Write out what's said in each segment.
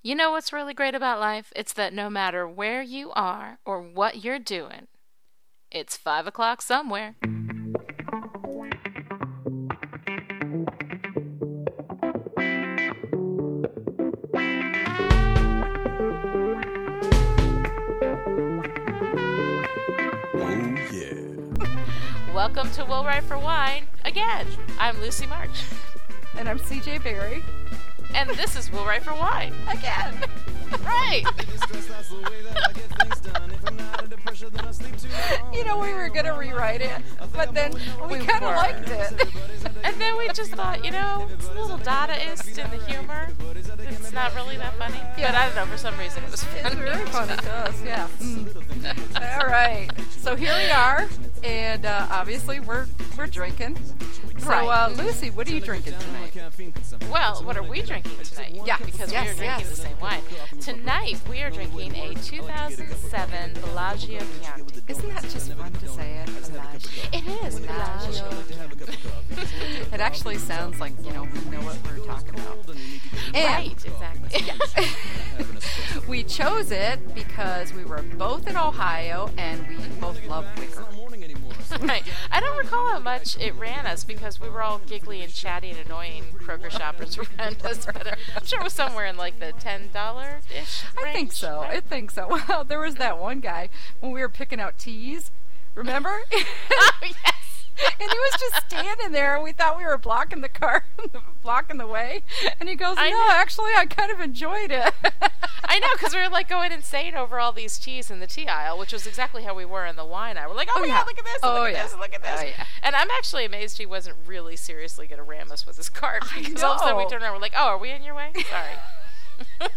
You know what's really great about life? It's that no matter where you are or what you're doing, it's five o'clock somewhere. Oh yeah. Welcome to Will Write for Wine again. I'm Lucy March, And I'm CJ Barry. And this is Will Write for Wine Again. right. You know, we were going to rewrite it, but then we We kind of liked it. And then we just thought, you know, it's a little Dadaist in the humor. It's not really that funny, but I don't know. For some reason, it was It's funny. very funny to us, yeah. Mm. All right. So here we are, and uh, obviously we're we're drinking. So, uh, Lucy, what are you drinking tonight? Well, what are we drinking tonight? Yeah, because yes, we are drinking yes. the same wine. Tonight we are drinking a 2007 Bellagio Chianti. Isn't that just fun to say it? Bellagio. It is Bellagio. It actually sounds like, you know, we know what we're talking about. And Right, exactly. we chose it because we were both in Ohio and we both love Wicker. right. I don't recall how much it ran us because we were all giggly and chatty and annoying Kroger shoppers around us. But I'm sure it was somewhere in like the ten dollar ish. I think so. I think so. Well, there was that one guy when we were picking out teas. Remember? oh yes. and he was just standing there, and we thought we were blocking the car, blocking the way. And he goes, "No, I actually, I kind of enjoyed it." I know, because we were like going insane over all these teas in the tea aisle, which was exactly how we were in the wine aisle. We're like, oh, Oh, my yeah. god, look at this, Oh, look at yeah. this, look at this. Oh, yeah. And I'm actually amazed he wasn't really seriously going to ram us with his cart. I Because all of a sudden we turned around, we're like, oh, are we in your way? Sorry.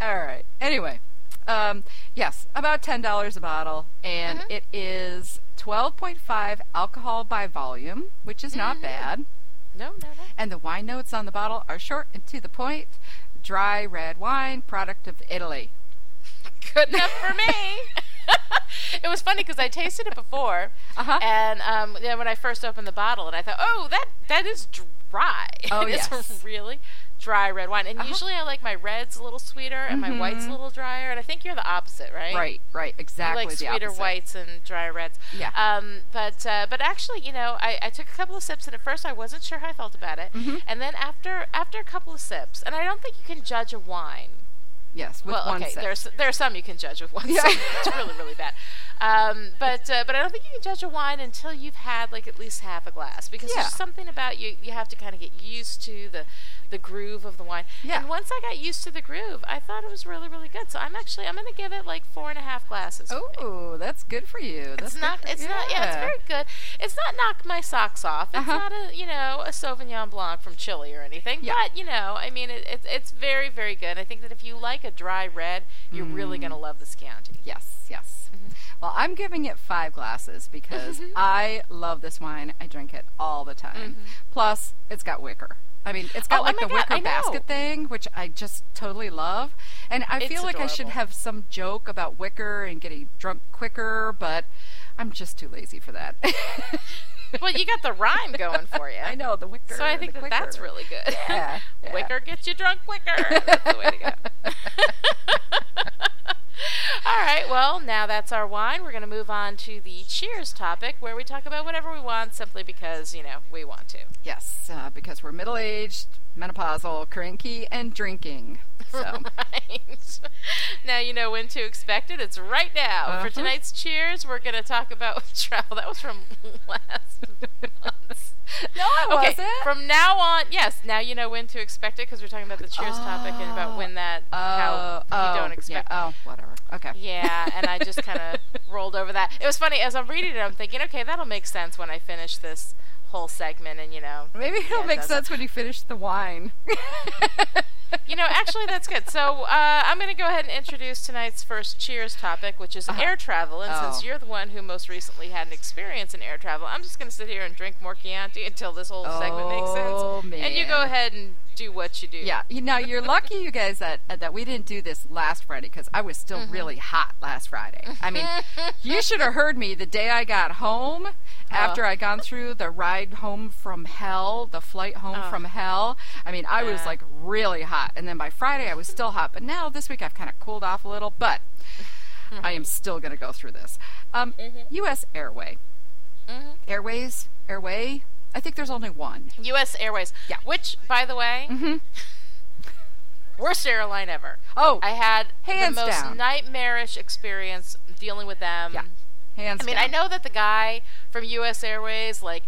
All right. Anyway, um, yes, about ten dollars a bottle, and Mhm. it is twelve point five alcohol by volume, which is not Mhm. bad. no, no, no. And the wine notes on the bottle are short and to the point. Dry red wine, product of Italy. Good enough for me. it was funny because I tasted it before, Uh-huh. and um, then when I first opened the bottle, and I thought, oh, that that is dry. Oh, yes. really dry red wine. And Uh-huh. usually I like my reds a little sweeter and my whites a little drier. And I think you're the opposite, right? Right, right, exactly. You like sweeter opposite. whites and drier reds. Yeah. Um, but uh, but actually, you know, I, I took a couple of sips, and at first I wasn't sure how I felt about it. Mhm. And then after after a couple of sips, and I don't think you can judge a wine Yes, with well, one okay. sip. There's there are some you can judge with one Yeah. sip. It's really really bad. Um, but uh, but I don't think you can judge a wine until you've had like at least half a glass because Yeah. there's something about you you have to kind of get used to the the groove of the wine. Yeah. And once I got used to the groove, I thought it was really really good. So I'm actually I'm gonna give it like four and a half glasses. Oh, that's good for you. That's It's not. It's not. Yeah, it's very good. It's not knock my socks off. It's Uh-huh. not a you know a Sauvignon Blanc from Chile or anything. Yeah. But you know, I mean, it, it's it's very very good. I think that if you like a dry red, you're really Mm. gonna love this Chianti. Yes, yes. Mm-hmm. Well, I'm giving it five glasses because I love this wine. I drink it all the time. Plus, it's got wicker. I mean, it's got. Oh, oh like my the God, wicker basket thing, which I just totally love. And I It's feel like I should have some joke about wicker and getting drunk quicker, but I'm just too lazy for that. well, you got the rhyme going for you. I know the wicker. So I think that that's really good. Yeah, yeah. Wicker gets you drunk quicker. That's the way to go. All right. Well, now that's our wine. We're going to move on to the cheers topic, where we talk about whatever we want, simply because you know we want to. Yes, uh, because we're middle aged, menopausal, cranky, and drinking. So. right. Now you know when to expect it. It's right now. Uh-huh. For tonight's cheers, we're going to talk about travel. That was from last month. No, I Okay, wasn't. from now on, yes, now you know when to expect it because we're talking about the cheers topic and about when that, oh, how Oh, you don't oh, expect Yeah. Oh, whatever. Okay. Yeah, and I just kind of rolled over that. It was funny as I'm reading it. I'm thinking, okay, that'll make sense when I finish this whole segment, and you know, Maybe it'll Yeah, make sense when you finish the wine. you know, actually, that's good. So uh, I'm going to go ahead and introduce tonight's first cheers topic, which is Uh-huh. air travel. And since Oh. you're the one who most recently had an experience in air travel, I'm just going to sit here and drink more Chianti until this whole segment makes sense. Oh, And you go ahead and do what you do. Yeah, you know, you're lucky, you guys, that uh, that we didn't do this last Friday because I was still Mm-hmm. really hot last Friday. I mean, you should have heard me the day I got home after Oh. I gone through the ride home from hell, the flight home Oh. from hell. I mean, I was like really hot, and then by Friday I was still hot. But now this week I've kind of cooled off a little, but I am still going to go through this. Um, U.S. Airway, Mhm. Airways, Airway. I think there's only one. U.S. Airways. Yeah. Which, by the way, Mhm. worst airline ever. Oh, I had Hands the most down. nightmarish experience dealing with them. Yeah. hands I mean, down. I know that the guy from U.S. Airways like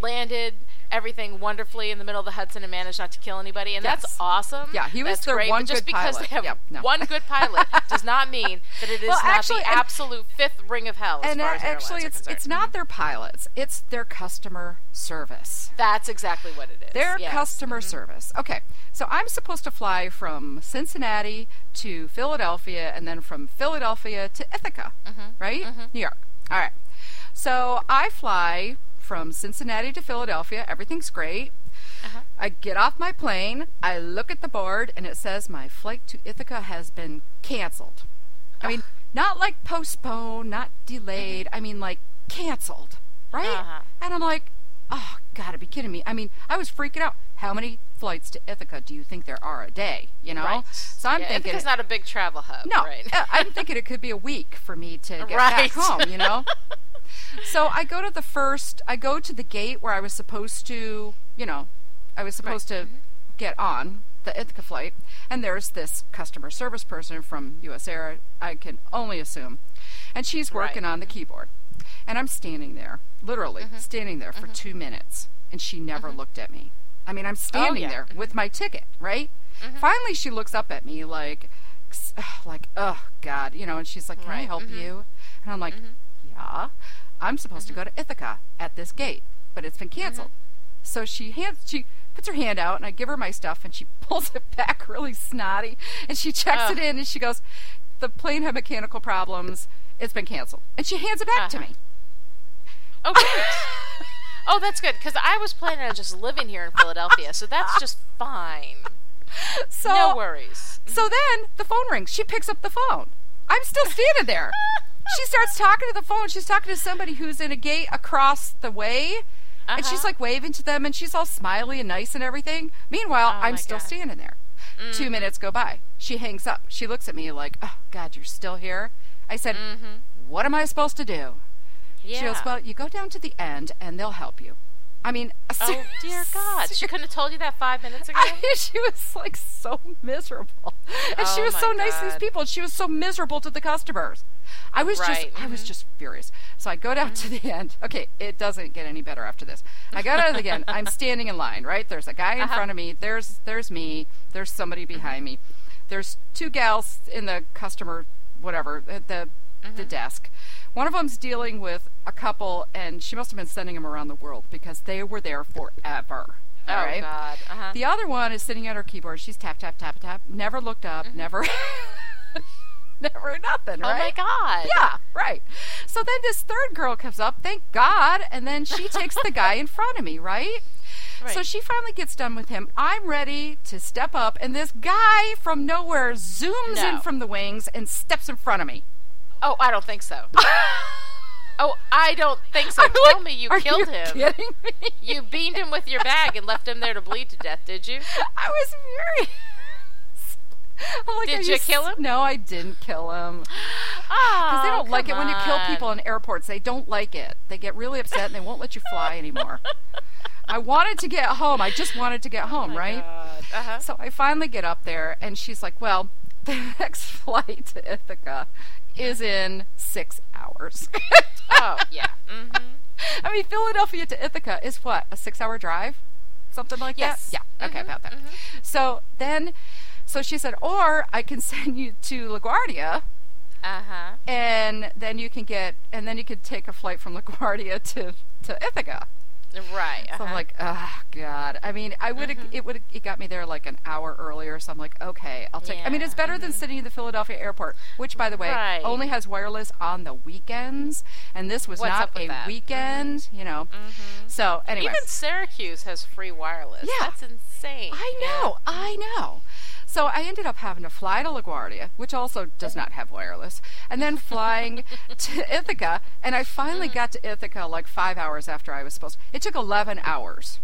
landed everything wonderfully in the middle of the Hudson and managed not to kill anybody, and Yes. that's awesome. Yeah, he was that's their great, one but just because pilot. they have Yep, no. one good pilot does not mean that it is Well, not actually, the absolute fifth ring of hell. And actually, it's it's not their pilots; it's their customer service. That's exactly what it is. Their yes. customer mm-hmm. service. Okay, so I'm supposed to fly from Cincinnati to Philadelphia, and then from Philadelphia to Ithaca, mm-hmm. right? Mm-hmm. New York. All right. So I fly from Cincinnati to Philadelphia. Everything's great. Uh-huh. I get off my plane. I look at the board, and it says my flight to Ithaca has been canceled. I mean, not like postponed, not delayed. I mean, like canceled, right? Uh-huh. And I'm like, oh, gotta be kidding me. I mean, I was freaking out. How many flights to Ithaca do you think there are a day? You know? Right. So I'm yeah, thinking. it's not a big travel hub. no, right? uh, I'm thinking it could be a week for me to get Right. back home, you know? so I go to the first, I go to the gate where I was supposed to, you know, I was supposed to mm-hmm. get on the Ithaca flight, and there's this customer service person from US Air, I can only assume, and she's working Right. on the keyboard. And I'm standing there, literally mm-hmm. standing there for mm-hmm. two minutes, and she never looked at me. I mean, I'm oh, standing yeah. there with my ticket, right? Finally, she looks up at me like, like, oh God, you know, and she's like, "Can I Right, help you?" And I'm like, "Yeah, I'm supposed to go to Ithaca at this gate, but it's been canceled." So she hands, she puts her hand out, and I give her my stuff, and she pulls it back really snotty, and she checks it in, and she goes, "The plane had mechanical problems. It's been canceled," and she hands it back to Uh-huh. me. Oh, great. oh, that's good because I was planning on just living here in Philadelphia, so that's just fine. So no worries. So then the phone rings. She picks up the phone. I'm still standing there. she starts talking to the phone. She's talking to somebody who's in a gate across the way. And she's Uh-huh. like waving to them and she's all smiley and nice and everything. Meanwhile, Oh I'm still God. standing there. Two minutes go by. She hangs up. She looks at me like, oh, God, you're still here? I said, What am I supposed to do? Yeah. She goes, Well, you go down to the end and they'll help you. I mean, oh dear God, she couldn't have told you that five minutes ago. I mean, she was like so miserable, and she Oh was my so nice to these people. And she was so miserable to the customers. I was Right, just, I was mhm. just furious. So I go down to the end. Okay, it doesn't get any better after this. I go down again. I'm standing in line. Right there's a guy in Uh-huh. front of me. There's there's me. There's somebody behind me. There's two gals in the customer whatever at the the desk. One of them's dealing with a couple, and she must have been sending them around the world because they were there forever. oh All right. God. Uh-huh. The other one is sitting at her keyboard. She's tap tap tap tap. Never looked up. Never, never nothing. oh my God. Yeah, right. So then this third girl comes up. Thank God. And then she takes the guy in front of me. Right. Right. So she finally gets done with him. I'm ready to step up, and this guy from nowhere zooms in from the wings and steps in front of me. Oh, I don't think so. oh, I don't think so. I'm Tell like, me you Are killed you him. Kidding me? You beamed him with your bag and left him there to bleed to death, did you? I was furious. Like, Did "Are you kill him? No, I didn't kill him. Ah, Because they don't like it when you kill people in airports. They don't like it. They get really upset and they won't let you fly anymore. I wanted to get home. I just wanted to get home, right? Uh-huh. So I finally get up there and she's like, Well, the next flight to Ithaca is in six hours. Oh, yeah. hmm I mean, Philadelphia to Ithaca is what? A six hour drive? Something like Yes. that? Yeah. Okay, Mhm, about that. So then, so she said, Or I can send you to LaGuardia. Uh-huh. and then you can get and then you could take a flight from LaGuardia to to Ithaca. Right. So I'm uh-huh. like, oh god. I mean, I would Mm-hmm. it would it got me there like an hour earlier. So I'm like, okay, I'll take. I mean, it's Yeah, better than sitting in the Philadelphia airport, which by the way Right. only has wireless on the weekends, and this was What's not a that? weekend. You know. So anyway, Even Syracuse has free wireless. Yeah. That's insane. I know, I know. So I ended up having to fly to LaGuardia, which also does not have wireless, and then flying to Ithaca. And I finally Mm. got to Ithaca like five hours after I was supposed. to. It took eleven hours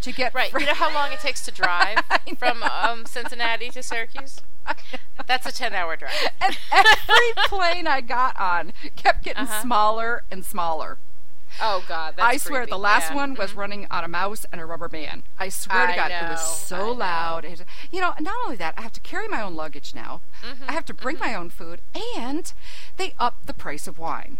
to get Right. fr- You know how long it takes to drive from um, Cincinnati to Syracuse? That's a 10 hour drive. and every plane I got on kept getting Uh-huh. smaller and smaller. Oh, God. That's I swear, creepy. the last one was Mhm. running on a mouse and a rubber band. I swear to I God, it was so I loud. It- you know, not only that, I have to carry my own luggage now. Mm-hmm, I have to bring my own food, and they upped the price of wine,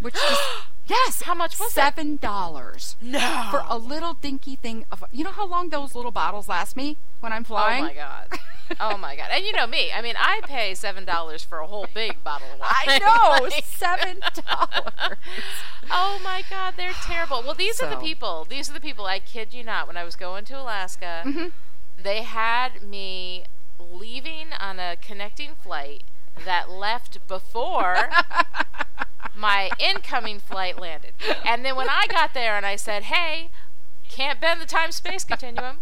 which just yes, How much was it? seven dollars No. for a little dinky thing of. You know how long those little bottles last me when I'm flying? Oh, my God. Oh, my God. And you know me. I mean, I pay $7 for a whole big bottle of wine. I know Like- seven dollars. Oh my God, they're terrible. Well, these are the people. These are the people. I kid you not. When I was going to Alaska, Mm-hmm. they had me leaving on a connecting flight that left before my incoming flight landed. And then when I got there and I said, "Hey, can't bend the time space continuum.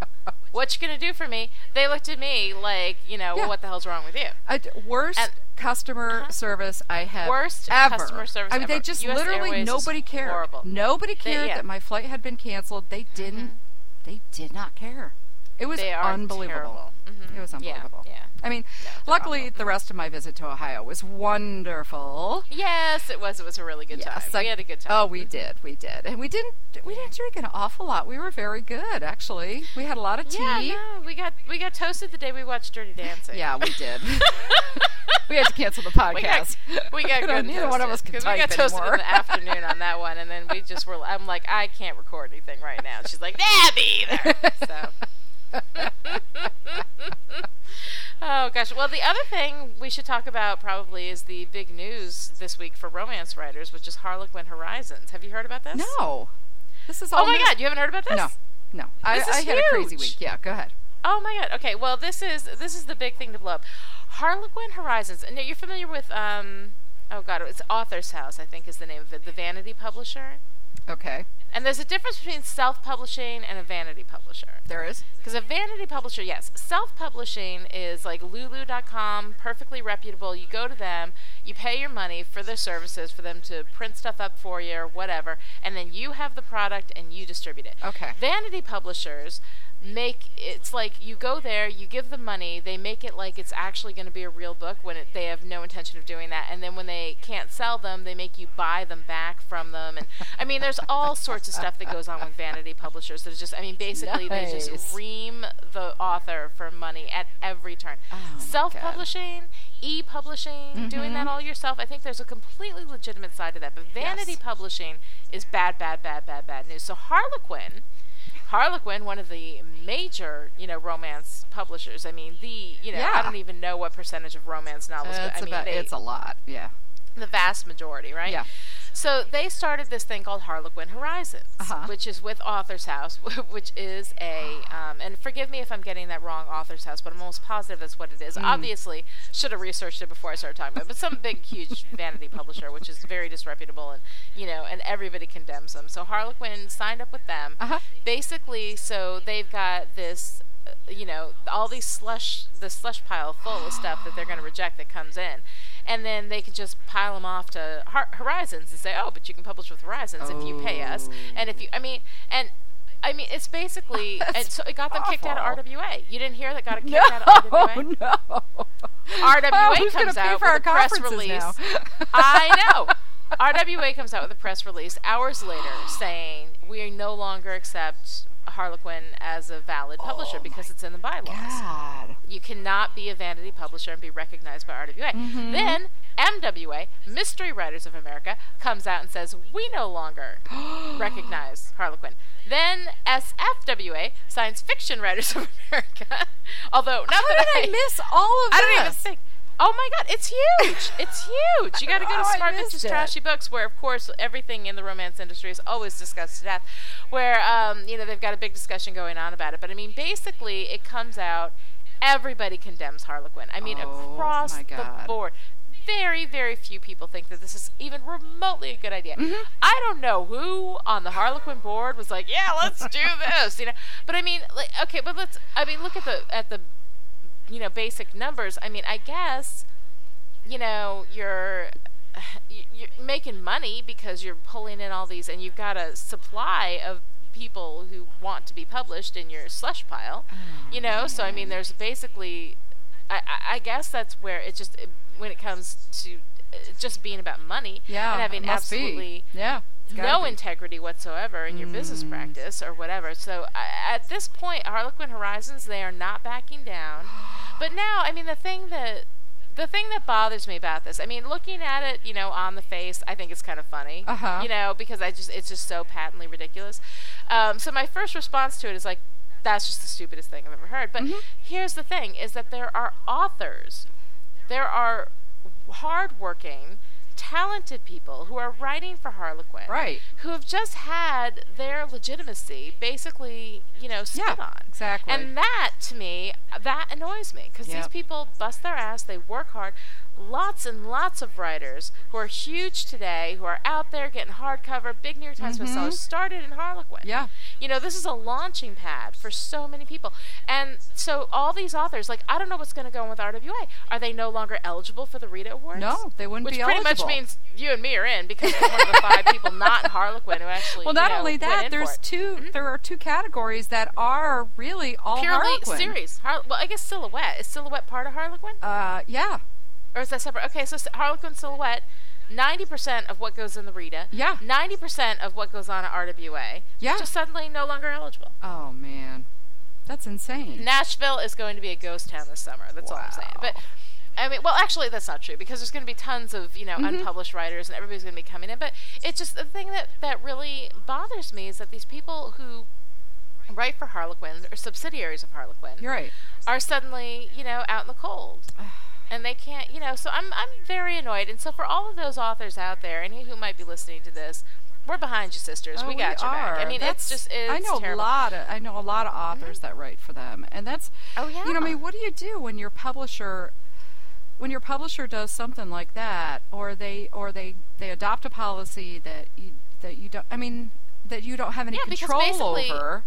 What you gonna do for me?" They looked at me like, you know, Yeah. what the hell's wrong with you? Uh, worst And- customer Uh-huh. service I have Worst ever. customer service I mean, they just US literally Airways nobody cared. horrible. Nobody They- cared yeah. Mm-hmm. that my flight had been canceled. They didn't. They did not care. It was unbelievable. Mhm. It was unbelievable. yeah. yeah. I mean, No, luckily awful. the rest of my visit to Ohio was wonderful. Yes, it was. It was a really good time. I- we had a good time. Oh, we did, we did, and we didn't. We didn't drink an awful lot. We were very good, actually. We had a lot of tea. yeah, no, we got we got toasted the day we watched Dirty Dancing. Yeah, we did. we had to cancel the We got, podcast. we got good know, and neither one of us could 'cause we got type toasted anymore. in the afternoon on that one, and then we just were. I'm like, I can't record anything right now. She's like, Yeah, me either. So. Oh gosh. Well, the other thing we should talk about probably is the big news this week for romance writers, which is Harlequin Horizons. Have you heard about this? No, this is all. Oh my new. God, you haven't heard about this? No, no. I, This I is had a crazy week. Yeah, go ahead. Oh my god. Okay, well this is this is the big thing to blow up. Harlequin Horizons. And you're familiar with um oh god, it's Author's House, I think is the name of it, the vanity publisher. Okay, And there's a difference between self-publishing and a vanity publisher. there is. Because a vanity publisher, yes, self-publishing is like Lulu.com, perfectly reputable. You go to them, you pay your money for their services, for them to print stuff up for you or whatever, and then you have the product and you distribute it. Okay. Vanity publishers make it's like you go there, you give them money, they make it like it's actually going to be a real book when it, they have no intention of doing that, and then when they can't sell them, they make you buy them back from them. And I mean, there's all sorts of stuff that goes on with vanity publishers. There's just, I mean, basically they just ream the author for money at every turn. Oh. Self-publishing, e-publishing, mm-hmm. doing that all yourself. I think there's a completely legitimate side to that, but vanity Yes. publishing is bad, bad, bad, bad, bad news. So Harlequin. Harlequin, one of the major, you know, romance publishers. I mean, the, you know, I don't even know what percentage of romance novels, Uh, but it's, I mean, about, they, it's a lot. Yeah. The vast majority, right? Yeah. So they started this thing called Harlequin Horizons, Uh-huh. which is with Author's House, which is a, um, and forgive me if I'm getting that wrong, Author's House, but I'm almost positive that's what it is. Mm. Obviously, should have researched it before I started talking about it, but some big, huge vanity publisher, which is very disreputable, and you know, and everybody condemns them. So Harlequin signed up with them, Uh-huh. basically. So they've got this. Uh, You know, all these slush, the slush pile full of stuff that they're going to reject that comes in, and then they can just pile them off to Horizons and say, "Oh, but you can publish with Horizons if you pay us." And if you, I mean, and I mean, it's basically, and so it got them kicked out of. RWA. You didn't hear that got kicked No, out of RWA. no. RWA Oh, comes out with a press release. I know. RWA comes out with a press release hours later saying we no longer accept Harlequin as a valid publisher Oh because it's in the bylaws. God. You cannot be a vanity publisher and be recognized by RWA. Mm-hmm. Then MWA, Mystery Writers of America, comes out and says we no longer recognize Harlequin. Then SFWA, Science Fiction Writers of America. Although not How that did I miss all of I don't even this? think. Oh my God, it's huge! It's huge. You got to go to Oh, Smart Bitches. Trashy Books, where of course everything in the romance industry is always discussed to death. Where um, you know they've got a big discussion going on about it. But I mean, basically, it comes out. Everybody condemns Harlequin. I mean, Oh, across the board. Very, very few people think that this is even remotely a good idea. Mm-hmm. I don't know who on the Harlequin board was like, "Yeah, let's do this," you know. But I mean, like, okay, but let's. I mean, look at the at the you know basic numbers i mean i guess you know you're you- you're making money because you're pulling in all these and you've got a supply of people who want to be published in your slush pile you know so i mean there's basically i i, guess that's where it just when it comes to uh, just being about money Yeah, and having must be. absolutely Yeah. No be. Mm. integrity whatsoever in your business practice or whatever. So I at this point, Harlequin Horizons, they are not backing down. But now, I mean, the thing that the thing that bothers me about this, I mean, looking at it, you know, on the face, I think it's kind of funny, Uh-huh. you know, because I just it's just so patently ridiculous. Um, so my first response to it is like, that's just the stupidest thing I've ever heard. But Mhm. here's the thing: is that there are authors, there are hardworking, talented people who are writing for Harlequin, Right. who have just had their legitimacy basically, you know, spit Yeah, on. exactly. And that, to me, that annoys me because these people bust their ass, they work hard. Lots and lots of writers who are huge today, who are out there getting hardcover, big New York Times bestsellers, started in Harlequin. Mm-hmm. Yeah. You know, this is a launching pad for so many people. And so all these authors, like, I don't know what's going to go on with RWA. Are they no longer eligible for the Rita Awards? No, they wouldn't Which be eligible. Which pretty much means you and me are in because we're one of the five people not in Harlequin who actually. Well, you not know, only that, there's it. 2 There are two categories that are really all purely Harlequin. series. Har- well, I guess Silhouette is Silhouette part of Harlequin, Uh, yeah, or is that separate? Okay, so Harlequin Silhouette. Ninety percent of what goes in the Rita, Yeah. Ninety percent of what goes on at RWA, Yeah. just suddenly no longer eligible. Oh man, that's insane. Nashville is going to be a ghost town this summer. That's all I'm saying. But I mean, well, actually, that's not true because there's going to be tons of you know Mm-hmm. unpublished writers and everybody's going to be coming in. But it's just the thing that that really bothers me is that these people who write for Harlequin or subsidiaries of Harlequin You're right. are suddenly you know out in the cold. And they can't, you know. So I'm, I'm very annoyed. And so for all of those authors out there, any who might be listening to this, we're behind you, sisters. Oh, we got your back. I mean, That's- it's just, it's I know terrible. a lot. Of, I know a lot of authors mm-hmm. that write for them, and that's. Oh, yeah You know, I mean, what do you do when your publisher, when your publisher does something like that, or they, or they, they adopt a policy that you, that you don't. I mean, that you don't have any Yeah, control over.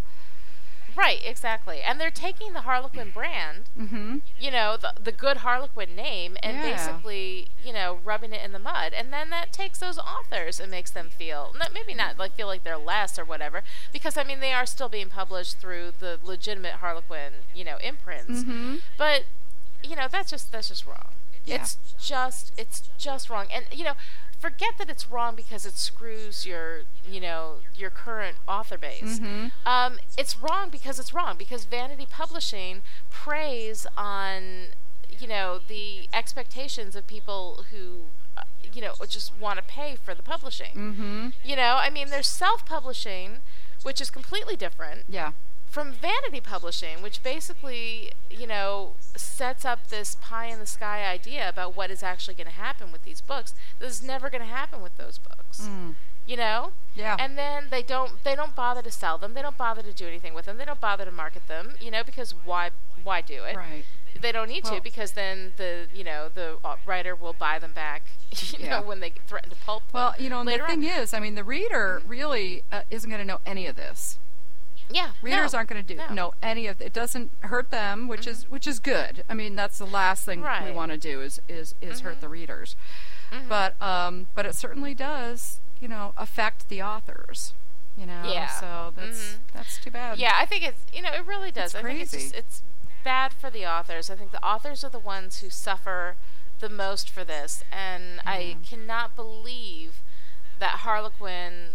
Right, exactly. And they're taking the Harlequin brand, Mm-hmm. you know, the the good Harlequin name, and Yeah. basically, you know, rubbing it in the mud. And then that takes those authors and makes them feel not, maybe not like feel like they're less or whatever, because I mean they are still being published through the legitimate Harlequin, you know, imprints. Mm-hmm. But you know, that's just that's just wrong. Yeah. It's just it's just wrong. And you know, forget that it's wrong because it screws your you know your current author base. Mhm. Um, it's wrong because it's wrong because Vanity Publishing preys on you know the expectations of people who uh, you know just want to pay for the publishing. Mm-hmm. You know, I mean, there's self-publishing, which is completely different Yeah. From Vanity Publishing, which basically, you know, sets up this pie in the sky idea about what is actually going to happen with these books. This is never going to happen with those books. Mm. You know? Yeah. And then they don't they don't bother to sell them. They don't bother to do anything with them. They don't bother to market them, you know, because why why do it? right. They don't need Well- to because then the, you know, the uh, writer will buy them back, you Yeah. know, when they threaten to pulp them Well, you know, and the later on. Mm-hmm. thing is, I mean, the reader really uh, isn't going to know any of this. Yeah. Readers no, aren't going to do no. Mm-hmm. any of it. doesn't hurt them, which is which is good. I mean, that's the last thing we want to do is is is hurt the readers. Mhm. But um, but it certainly does, you know, affect the authors. You know, Yeah. so that's Mhm. that's too bad. Yeah, I think it's you know it really does. It's I think it's just, it's bad for the authors. I think the authors are the ones who suffer the most for this, and I cannot believe that Harlequin.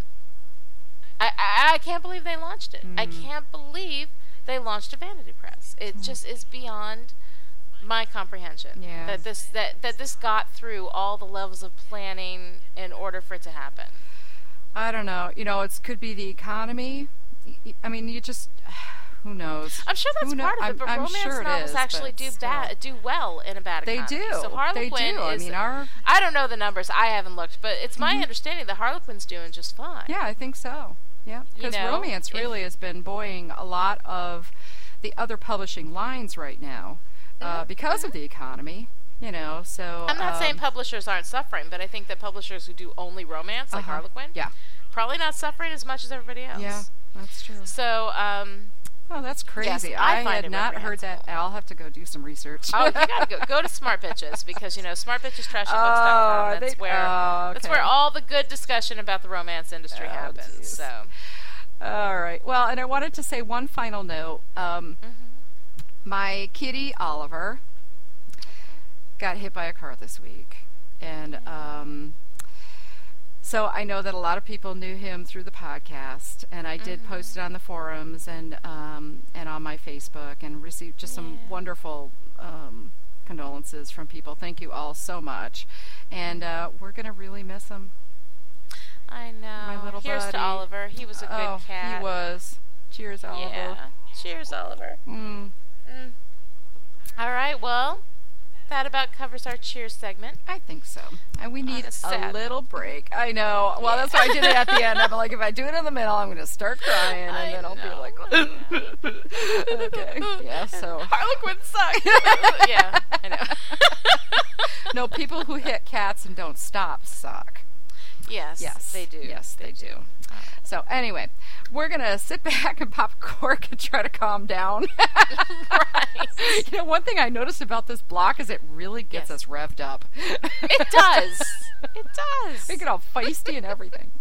I, I I can't believe they launched it. I Mm. can't believe they launched a vanity press. It just is beyond my comprehension. Yeah. That this that that this got through all the levels of planning in order for it to happen. I don't know. You know, it could be the economy. I mean, you just who knows? I'm sure that's Who part of it, but I'm romance sure novels is, actually do bad, do well in a bad economy. They do. So They Harlequin do. I is. mean, our- I don't know the numbers. I haven't looked, but it's my Mhm. understanding that Harlequin's doing just fine. Yeah, I think so. Yeah, You because know, romance really has been buoying a lot of the other publishing lines right now uh, Mhm, because of the economy. You know, so I'm not saying um, publishers aren't suffering, but I think that publishers who do only romance, like uh-huh. Harlequin, Yeah, probably not suffering as much as everybody else. yeah, that's true. So, um, Oh, that's crazy. I find had not heard that. I'll have to go do some research. oh, you gotta go, go to Smart Bitches because you know smartbitchestrashybooks.com. Oh, That's they- where oh, that's where all the good discussion about the romance industry Oh, happens. geez. So, All right. Well, and I wanted to say one final note. Um, My kitty Oliver got hit by a car this week, and um, so I know that a lot of people knew him through the podcast, and I did post it on the forums and um, and on my Facebook, and received just some wonderful. Um, condolences from people thank you all so much and uh, we're gonna really miss him I know. My little Here's buddy. to Oliver. He was a good oh cat. he was cheers oliver Yeah. Cheers, Oliver. Mm. Mm. All right. Well, that about covers our cheers segment. I think so. And we need a a little break. I know. Well, that's why I did it at the end. I'm like, if I do it in the middle, I'm going to start crying, and I then I'll know. be like, okay, yeah. So Harlequin sucks. yeah, I know. no, people who hit cats and don't stop suck. Yes, Yes, they do. Yes, they, do. So anyway, we're gonna sit back and pop a cork and try to calm down. right. You know, one thing I noticed about this block is it really gets Yes. us revved up. It does. It does. We get all feisty and everything.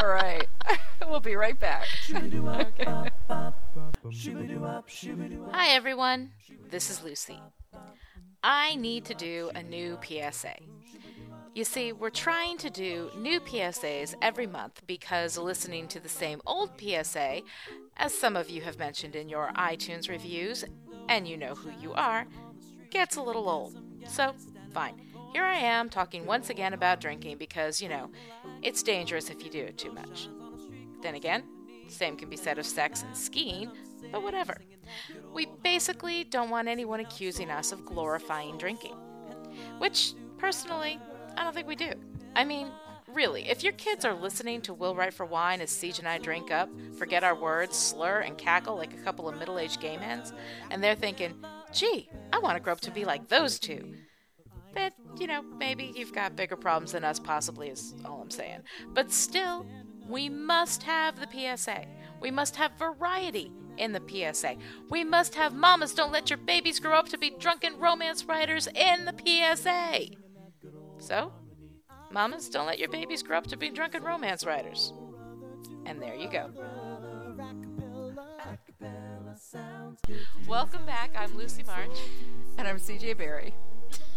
All right. we'll be right back. Hi, everyone. This is Lucy. I need to do a new PSA. You see, we're trying to do new PSAs every month because listening to the same old PSA, as some of you have mentioned in your iTunes reviews, and you know who you are, gets a little old. So, fine. Here I am talking once again about drinking because, you know, it's dangerous if you do it too much. Then again, same can be said of sex and skiing, but whatever. We basically don't want anyone accusing us of glorifying drinking. Which, personally, I don't think we do. I mean, really, if your kids are listening to Will Write for Wine as CJ and I drink up, forget our words, slur, and cackle like a couple of middle aged game hens, and they're thinking, gee, I want to grow up to be like those two. But, you know, maybe you've got bigger problems than us, possibly, is all I'm saying. But still, we must have the PSA. We must have variety in the PSA. We must have mamas don't let your babies grow up to be drunken romance writers in the PSA. So, mamas don't let your babies grow up to be drunken romance writers. And there you go. Welcome back. I'm Lucy March. And I'm CJ Barry.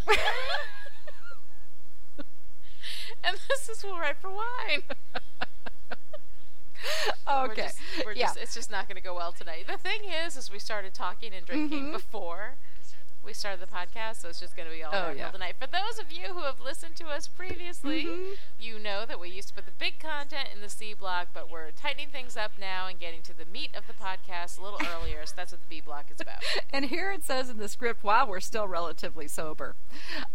And this is Will Write for Wine. We're Okay. just, we're yeah. just, it's just not going to go well tonight. The thing is, is we started talking and drinking Mhm. before we started the podcast, so it's just going to be all Oh, yeah. tonight. For those of you who have listened to us previously, Mhm. you know that we used to put the big content in the C block, but we're tightening things up now and getting to the meat of the podcast a little earlier. So that's what the B block is about. And here it says in the script, wow, we're still relatively sober.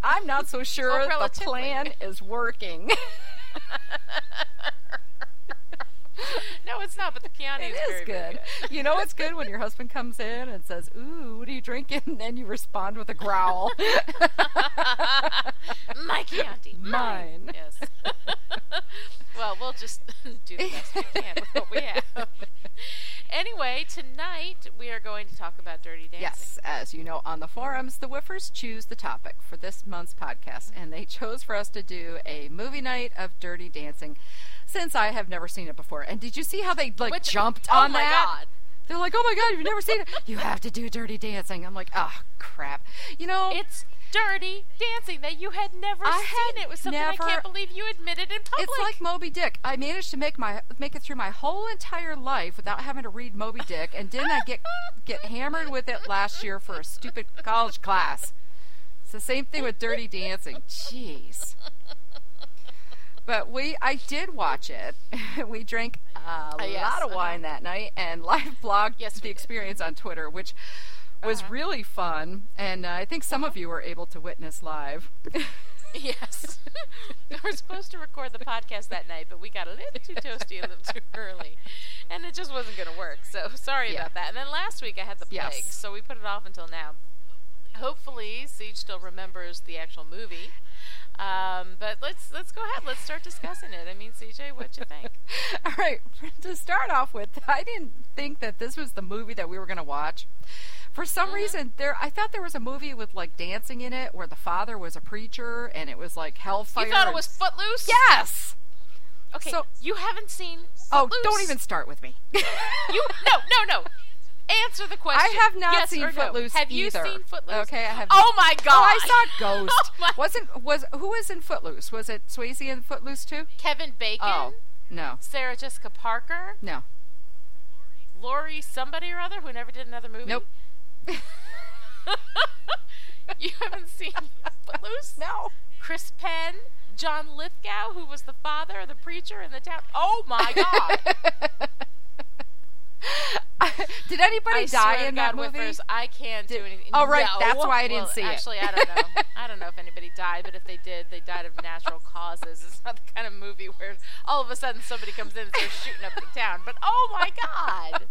I'm not so sure the plan is working. no, it's not, but the Chianti it is, very, very good. You know it's good when your husband comes in and says, Ooh, what are you drinking? And then you respond with a growl. My Chianti. Mine. Yes. well, we'll just do the best we can with what we have. Anyway, tonight we are going to talk about dirty dancing. Yes, as you know on the forums, the Whiffers choose the topic for this month's podcast, and they chose for us to do a movie night of Dirty Dancing, since I have never seen it before. And did you see how they like Which- jumped oh on my that? God. They're like, "Oh my god, you've never seen it? You have to do Dirty Dancing." I'm like, "Oh crap!" You know, It's dirty dancing that you had never I seen. had It was something I can't believe you admitted in public. It's like Moby Dick. I managed to make my make it through my whole entire life without having to read Moby Dick, and didn't I get get hammered with it last year for a stupid college class? It's the same thing with Dirty Dancing. Jeez. But we, I did watch it. we drank a Uh, yes, lot of uh-huh. wine that night and live blogged Yes, the we did. experience on Twitter, which was Uh-huh. really fun. And uh, I think some of you were able to witness live. Yes. we were supposed to record the podcast that night, but we got a little too toasty a little too early. And it just wasn't going to work. So sorry Yeah. about that. And then last week I had the plague, Yes. so we put it off until now. Hopefully, CJ still remembers the actual movie. Um, but let's let's go ahead. Let's start discussing it. I mean, CJ, what'd you think? All right, to start off with, I didn't think that this was the movie that we were going to watch. For some Mm-hmm. reason, there I thought there was a movie with like dancing in it, where the father was a preacher, and it was like hellfire. You thought it was Footloose? yes. Okay. So- you haven't seen Oh, don't even start with me. You no no no. Answer the question. I have not Yes seen or no. Footloose Have you either. seen Footloose? Okay, I have. Oh my god. Oh, I saw Ghost. Oh my- Wasn't was who was in Footloose? Was it Swayze in Footloose too? Kevin Bacon. Oh, no, Sarah Jessica Parker. no, Lori somebody or other who never did another movie. nope, you haven't seen Footloose? no. Chris Penn, John Lithgow, who was the father of the preacher in the town. Oh my god. Did anybody I die in to that movie? Whiffers, I can't do anything. Oh, right, No. that's why I didn't Well, see it. Actually, I don't know. I don't know if anybody died, but if they did, they died of natural causes. It's not the kind of movie where all of a sudden somebody comes in and starts shooting up the town. But oh my God,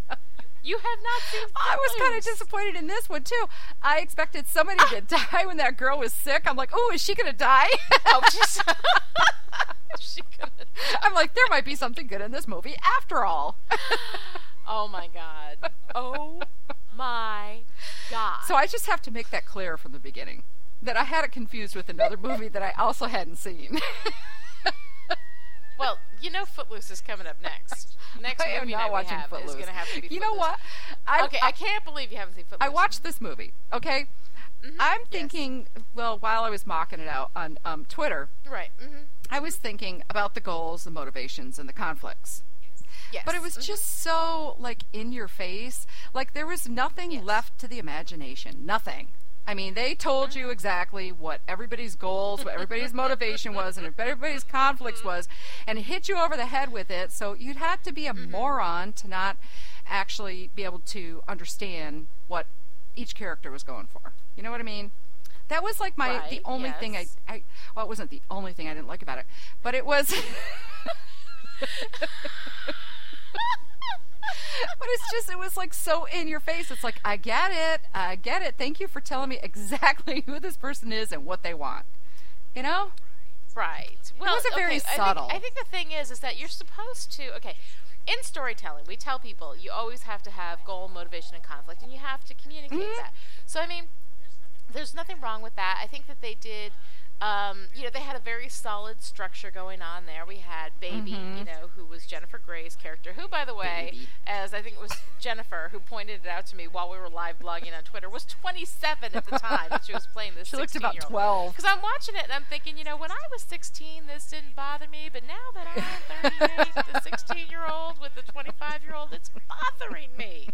you have not seen. Oh, I was kind of disappointed in this one too. I expected somebody to die when that girl was sick. I'm like, oh, is she gonna die? Oh, she's. she gonna. I'm like, there might be something good in this movie after all. Oh my God. Oh my God. So I just have to make that clear from the beginning that I had it confused with another movie that I also hadn't seen. Well, you know, Footloose is coming up next. Next I movie not watching have Footloose. is going to have to be. Footloose. You know what? I, okay, I, can't believe you haven't seen Footloose. I watched this movie. Okay, Mhm, I'm yes. thinking. Well, while I was mocking it out on um, Twitter, Right. Mm-hmm. I was thinking about the goals, the motivations, and the conflicts. Yes. But it was mhm. just so like in your face. Like there was nothing Yes. left to the imagination. Nothing. I mean, they told you exactly what everybody's goals, what everybody's motivation was, and everybody's conflicts was, and hit you over the head with it. So you'd have to be a mm-hmm. moron to not actually be able to understand what each character was going for. You know what I mean? That was like my the Right, only thing I. I well, it wasn't the only thing I didn't like about it, but it was. but it's just it was like so in your face it's like i get it i get it thank you for telling me exactly who this person is and what they want you know Right. Well, it wasn't very okay, I think- subtle. I think, the thing is, is that you're supposed to. Okay, in storytelling, we tell people you always have to have goal, motivation, and conflict, and you have to communicate Mhm. that. So, I mean, there's nothing wrong with that. I think that they did. Um, you know, they had a very solid structure going on there. We had Baby, Mhm. you know, who was Jennifer Grey's character, who, by the way, Baby. as I think it was Jennifer who pointed it out to me while we were live blogging on Twitter, was 27 at the time that she was playing this she looked about 16-year-old. 12 Because I'm watching it and I'm thinking, you know, when I was 16, this didn't bother me, but now that I'm 38, the 16 year old with the 25 year old, it's bothering me.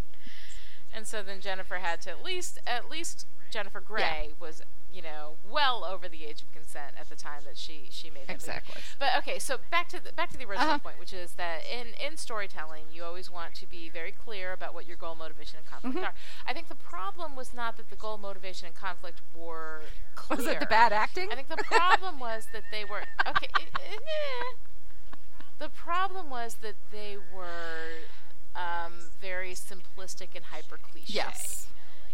And so then Jennifer had to at least, at least Jennifer Grey was, you know, well over the age of consent at the time that she she made that movie. exactly But okay, so back to the back to the original Uh-huh. point, which is that in in storytelling, you always want to be very clear about what your goal, motivation, and conflict Mhm. are. I think the problem was not that the goal, motivation, and conflict were clear. was it the bad acting I think the problem was that they were okay. eh, eh, eh. The problem was that they were um, very simplistic and hyper cliche. yes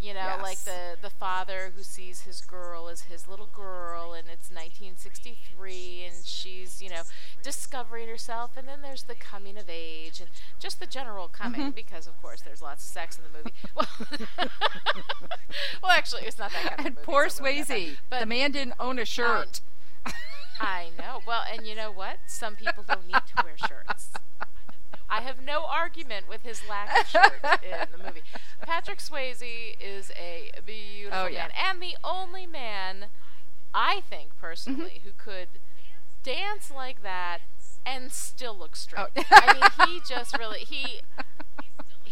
You know, like the the father who sees his girl as his little girl, and it's 1963, and she's you know discovering herself, and then there's the coming of age, and just the general coming, Mhm. because of course there's lots of sex in the movie. Well, well actually, it's not that kind of and movie. poor so really swayze. But the man didn't own a shirt I know. Well, and you know what? Some people don't need to wear shirts. I have no argument with his lack of shirt in the movie. Patrick Swayze is a beautiful Oh, yeah. man, and the only man I think personally Mm-hmm. who could dance like that and still look straight. Oh. I mean, he just really he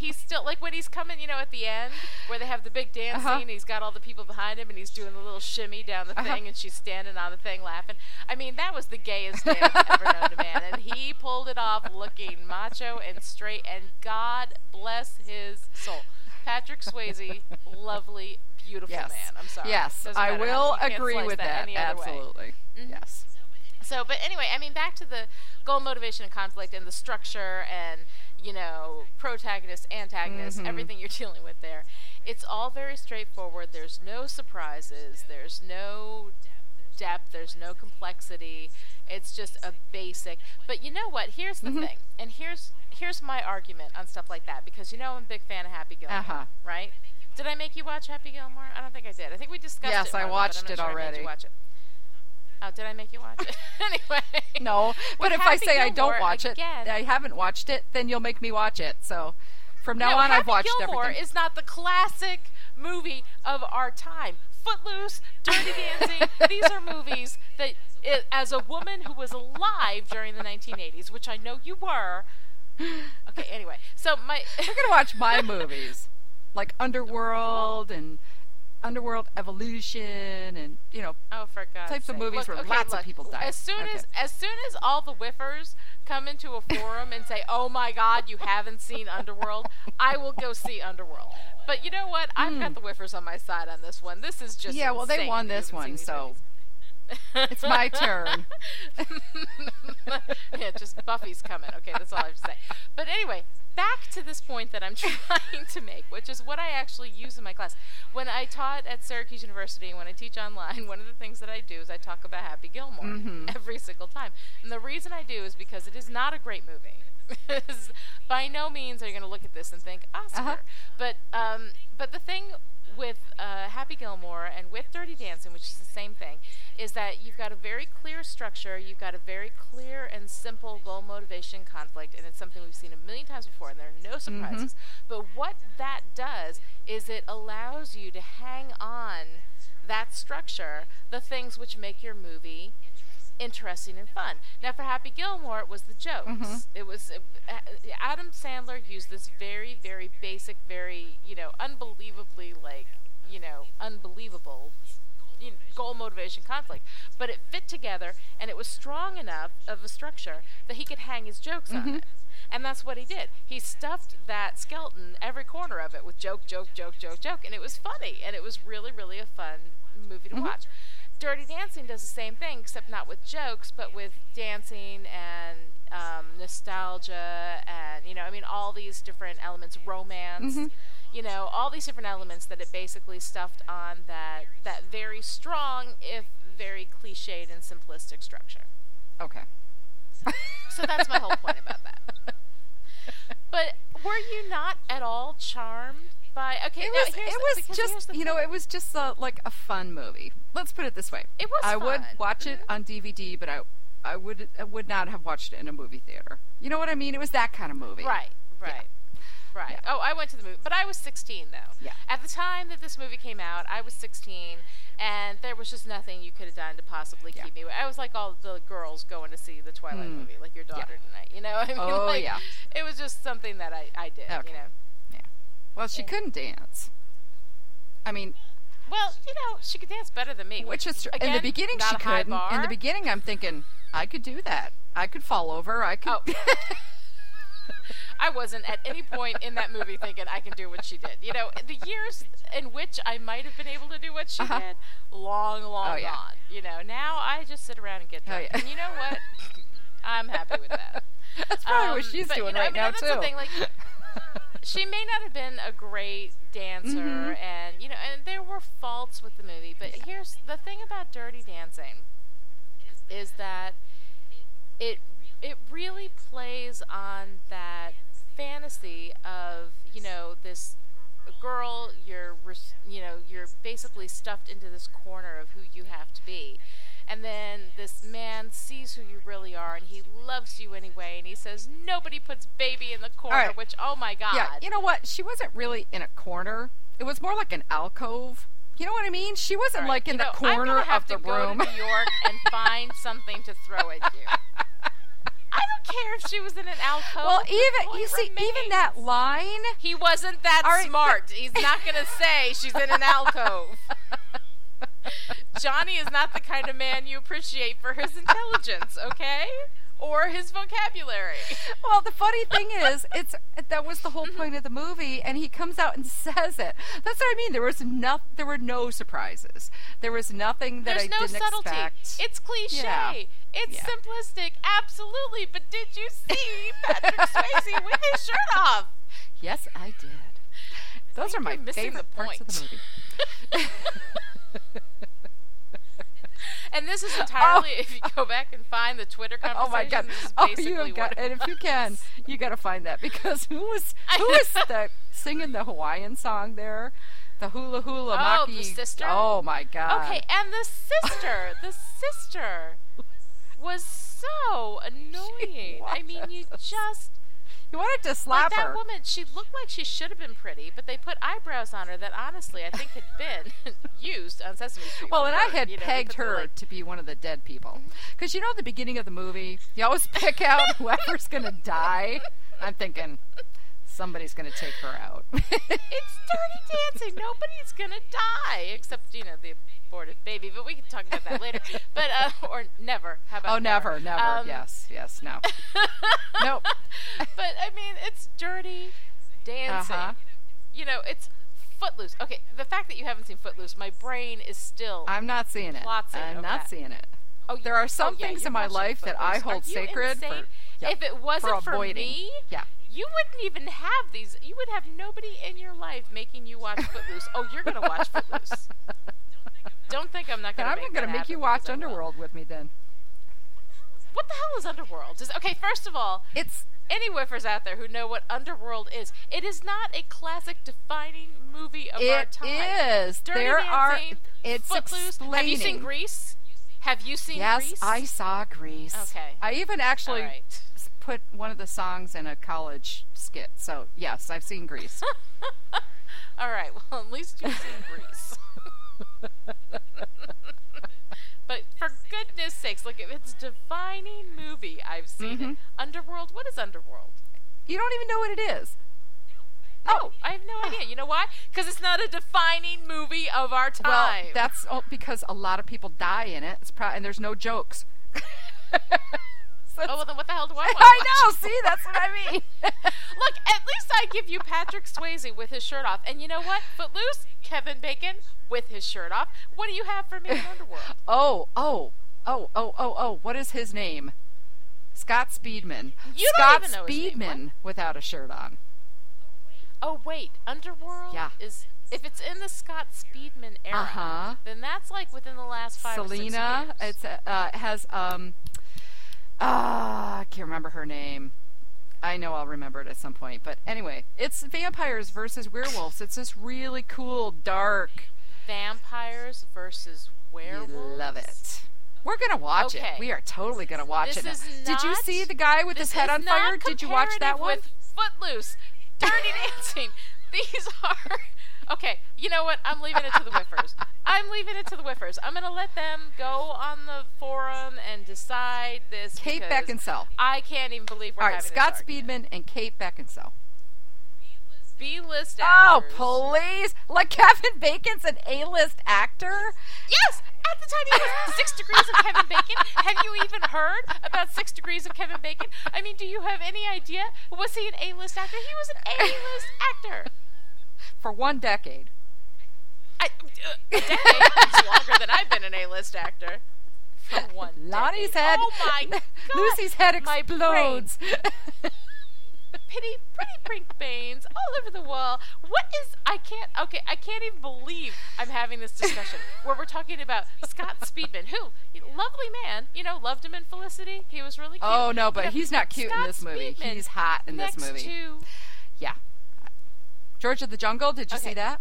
he's still like when he's coming, you know, at the end where they have the big dance Uh-huh. scene. He's got all the people behind him, and he's doing the little shimmy down the Uh-huh. thing, and she's standing on the thing laughing. I mean, that was the gayest dance ever known to man, and he pulled it off, looking macho and straight. And God bless his soul, Patrick Swayze, lovely, beautiful Yes. man. I'm sorry. Yes, I will agree with that, that. way. Mm-hmm. Absolutely. Yes. So, but anyway, I mean, back to the goal, motivation, and conflict, and the structure, and you know, protagonist, antagonist, Mhm. everything you're dealing with there. It's all very straightforward. There's no surprises. There's no depth. There's no complexity. It's just a basic. But you know what? Here's the Mhm. thing, and here's here's my argument on stuff like that because you know I'm a big fan of Happy Gilmore, Uh-huh. right? Did I make you watch Happy Gilmore? I don't think I did. I think we discussed Yes, it. Yes, I watched it sure I made you already. watch it. Oh, did I make you watch it? anyway. No, but if I say I don't watch again- it, I haven't watched it, then you'll make me watch it. So from now no, on, Happy I've watched Gilmore everything. is not the classic movie of our time. Footloose, Dirty Dancing. these are movies that, i as a woman who was alive during the 1980s, which I know you were. Okay, anyway, so my I'm gonna watch my movies, like Underworld and Underworld Evolution, and you know, Oh, for God's Types of movies Look, where okay, lots of people die. As soon Okay. as as soon as all the whiffers come into a forum and say, "Oh my God, you haven't seen Underworld," I will go see Underworld. But you know what? I've got the whiffers on my side on this one. This is just Hmm. Yeah, well, they won this one, so movies. It's my turn. yeah, just Buffy's coming. Okay, that's all I have to say. But anyway, back to this point that I'm trying to make, which is what I actually use in my class. When I taught at Syracuse University and when I teach online, one of the things that I do is I talk about Happy Gilmore Mhm. every single time. And the reason I do is because it is not a great movie. By no means are you going to look at this and think Oscar. Uh-huh. But um, but the thing with uh, Happy Gilmore and with Dirty Dancing, which is the same thing, is that you've got a very clear structure, you've got a very clear and simple goal, motivation, conflict, and it's something we've seen a million times before, and there are no surprises. But what that does is it allows you to hang on that structure, the things which make your movie interesting and fun. Now, for Happy Gilmore, it was the jokes. Mhm. It was uh, Adam Sandler used this very, very basic, very you know, unbelievably like you know, unbelievable you know, goal, motivation, conflict. But it fit together, and it was strong enough of a structure that he could hang his jokes on Mhm. it. And that's what he did. He stuffed that skeleton every corner of it with joke, joke, joke, joke, joke, and it was funny, and it was really, really a fun movie to Mhm. watch. Dirty Dancing does the same thing, except not with jokes, but with dancing and um, nostalgia, and you know, I mean, all these different elements, romance. Mhm. You know, all these different elements that it basically stuffed on that that very strong, if very cliched and simplistic structure. Okay. So that's my whole point about that. But were you not at all charmed by? Okay, It now was. here's It was just. You know, thing. it was just uh like a fun movie. Let's put it this way. It was I would watch it Mhm. on DVD, but I, I would, I would not have watched it in a movie theater. You know what I mean? It was that kind of movie. Right, right, right. Yeah. Oh, I went to the movie, but I was 16 though. Yeah. At the time that this movie came out, I was 16, and there was just nothing you could have done to possibly Yeah. keep me. I was like all the girls going to see the Twilight Hmm. movie, like your Yeah. daughter tonight. You know, I mean, Oh, like, yeah. It was just something that I, I did. Okay. You know. Well, she couldn't dance. I mean, Well, you know, she could dance better than me. which is tr- in the beginning she couldn't. In the beginning, I'm thinking I could do that. I could fall over. I could. Oh. I wasn't at any point in that movie thinking I can do what she did. You know, the years in which I might have been able to do what she Uh-huh. did, long, long Oh, yeah. gone. You know, now I just sit around and get Oh, drunk. yeah. And you know what? I'm happy with that. That's probably Um, what she's but, you doing know, I right mean, now that's too. the thing, like, she may not have been a great dancer Mhm. and you know and there were faults with the movie but here's the thing about dirty dancing is that it it really plays on that fantasy of you know this girl you're res- you know you're basically stuffed into this corner of who you have to be and then this man sees who you really are and he loves you anyway and he says nobody puts baby in the corner right. which oh my god Yeah, you know what? She wasn't really in a corner. It was more like an alcove. You know what I mean? She wasn't right, like in you the know, I'm corner have of the to room. Go to New York and find something to throw at you. I don't care if she was in an alcove. Well, even you see, even that line. He wasn't that right, smart. He's not going to say she's in an alcove. Johnny is not the kind of man you appreciate for his intelligence, okay? Or his vocabulary. Well, the funny thing is, it's that was the whole Mm-hmm. point of the movie, and he comes out and says it. That's what I mean. There was no, there were no surprises. There was nothing that There's I no didn't subtlety. expect. It's cliche. Yeah. It's Yeah. simplistic. Absolutely. But did you see Patrick Swayze with his shirt off? yes, I did. Those think are my favorite parts of the movie. And this is oh. entirely, if you go back and find the Twitter conversation, Oh my god! this is Oh, basically you got, and if you can, you got to find that because who was who was the singing the Hawaiian song there? The hula hula Oh, the maki. sister? Oh my god! Okay, and the sister, the sister was so annoying. I mean, you just you wanted to like that her. woman. She looked like she should have been pretty, but they put eyebrows on her that honestly I think had been used on Sesame Street. Well, and I had you know, pegged her like- to be one of the dead people. Mm-hmm. Because you know, at the beginning of the movie, you always pick out whoever's going to die. I'm thinking somebody's going to take her out. it's dirty dancing. Nobody's gonna die except you know the aborted baby. But we can talk about that later. But uh, or never. How about oh, never, never. Um, yes, yes, no. nope. but I mean, it's dirty dancing. Uh-huh. You know, it's Footloose. Okay, the fact that you haven't seen Footloose, my brain is still. I'm not seeing it. I'm not seeing it. oh, There are some oh, yeah, things in my life that I hold sacred for- yeah, if it wasn't for, avoiding. me, Yeah. You wouldn't even have these. You would have nobody in your life making you watch Footloose. oh, you're gonna watch Footloose. Don't think I'm not gonna. I'm make going to that make you watch because I will. Underworld with me then. What the hell is Underworld? Is, okay, first of all, It's any whiffers out there who know what Underworld is, it is not a classic defining movie of our time. is. Dirty There are- it's Footloose. Have you seen explaining. Grease? Have you seen yes, Grease? I saw Grease. Okay. I even actually All right. Put one of the songs in a college skit. So yes, I've seen Grease. All right. Well, at least you've seen Grease. but for goodness sakes, look, if it's a defining movie, I've seen it. Mhm. Underworld. What is Underworld? you don't even know what it is. No, Oh. I have no idea. You know why? Because it's not a defining movie of our time. Well, that's because a lot of people die in it. It's pro- and there's no jokes. So Oh, well, then what the hell do I want? I know. See, that's what I mean. Look, at least I give you Patrick Swayze with his shirt off. And you know what? Footloose, Kevin Bacon with his shirt off. What do you have for me in Underworld? oh, oh, oh, oh, oh, oh. What is his name? Scott Speedman. You don't Scott even know his name. Speedman without a shirt on. Oh, wait. Underworld Yeah. is. If it's in the Scott Speedman era, Uh-huh. then that's like within the last five Selena. It's uh, has um. Ah, I can't remember her name. I know I'll remember it at some point. But anyway, it's vampires versus werewolves. It's this really cool, dark. Vampires versus werewolves. You love it. We're gonna watch Okay. it. We are totally gonna watch This it. is Did you see the guy with his head on fire? Did you watch that one? With Footloose, Dirty Dancing. These are okay. You know what? I'm leaving it to the whiffers. I'm leaving it to the whiffers. I'm gonna let them go on the forum and decide this. Kate Beckinsale. I can't even believe we're All right, Scott. Speedman and Kate Beckinsale. B-list Oh, actors. Oh, please! Like Kevin Bacon's an A-list actor. Yes, at the time he was Six Degrees of Kevin Bacon. Have you even heard about Six Degrees of Kevin Bacon? I mean, do you have any idea? Was he an A-list actor? He was an A-list actor. For one decade. I, uh, a decade is longer than I've been an A-list actor. For one Lonnie's decade. head. Oh my God. Lucy's head explodes. Pretty, pretty pink veins all over the wall. What is? I can't. Okay, I can't even believe I'm having this discussion where we're talking about Scott Speedman, who lovely man. You know, loved him in Felicity. He was really cute. oh no, You but know, he's not cute in this movie. Speedman He's hot in this movie. To Yeah. George of the Jungle. Did you Okay. see that?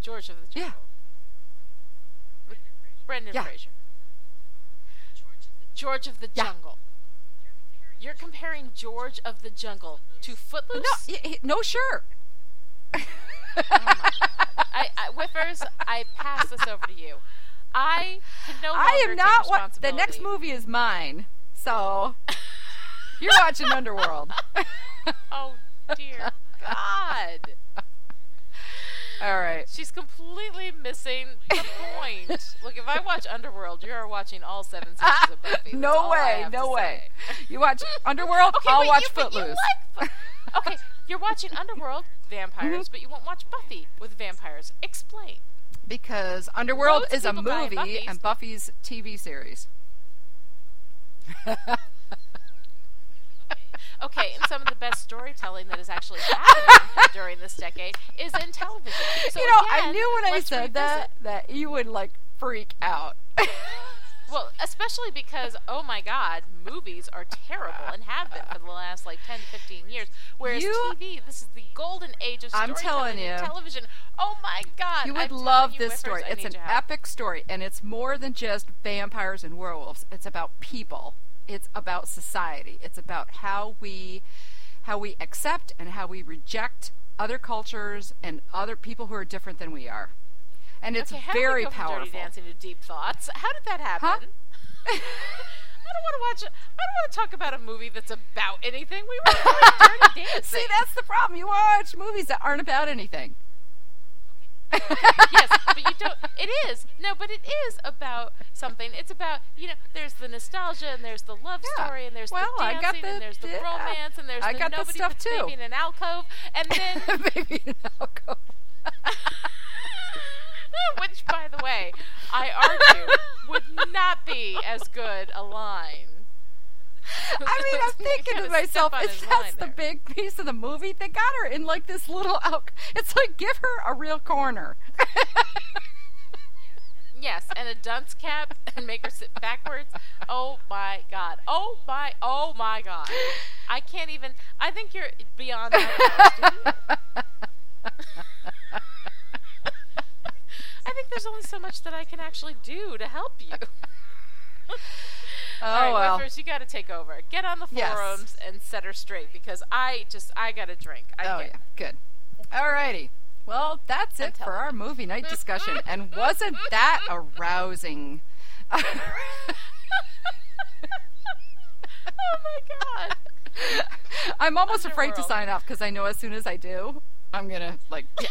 George of the Yeah. Jungle. With Brendan Yeah. Fraser. George of the Yeah. Jungle. You're comparing George of the Jungle to Footloose? No, no shirt. I, I, Whiffers, I pass this over to you. I can no longer I am take not what the next movie is mine. So you're watching Underworld. Oh dear God. All right. She's completely missing the point. Look, if I watch Underworld, you are watching all seven seasons of Buffy. That's no way, no way. say. You watch Underworld, Okay, I'll wait, watch you, but you Footloose. like okay, you're watching Underworld vampires, Mm-hmm. but you won't watch Buffy with vampires. Explain. because Underworld Loads is a people die in movie Buffy's. and Buffy's TV series. Okay, and some of the best storytelling that is actually happening during this decade is in television. So you know, I knew when I said revisit- that that you would like freak out. Well, especially because, oh my God, movies are terrible and have been for the last like 10 to 15 years. Whereas You- TV, this is the golden age of I'm storytelling telling in you. television. Oh my God. You I'm would love you, this Whiffers, story. I It's an epic story, and it's more than just vampires and werewolves. It's about people. It's about society. It's about how we how we accept and how we reject other cultures and other people who are different than we are. And it's okay, how very did we go from powerful. Dirty Dancing to Deep Thoughts. How did that happen? I don't want to watch. I don't want to talk about a movie that's about anything. We were doing Dirty Dancing. See, that's the problem. You watch movies that aren't about anything. Yes, but you don't. It is no, but it is about something. It's about you know. There's the nostalgia and there's the love Yeah. story and there's Well, the dancing the- and there's the yeah, romance and there's I the got nobody stuff too. baby in an alcove and then Maybe an alcohol. which by the way I argue would not be as good a line. I mean, I'm thinking to myself, step on if his that's the there. big piece of the movie, they got her in like this little. Al- it's like give her a real corner. Yes, and a dunce cap and make her sit backwards. Oh my god. Oh my oh my god. I can't even I think you're beyond that. I think there's only so much that I can actually do to help you. Oh All right, well. Whiffers, you got to take over. Get on the Yes. forums and set her straight because I just I got a drink. I Oh get yeah, good. All righty. Well, that's it for our movie night discussion, and wasn't that arousing? Oh my god. I'm almost afraid to sign off because I know as soon as I do, I'm gonna like yeah.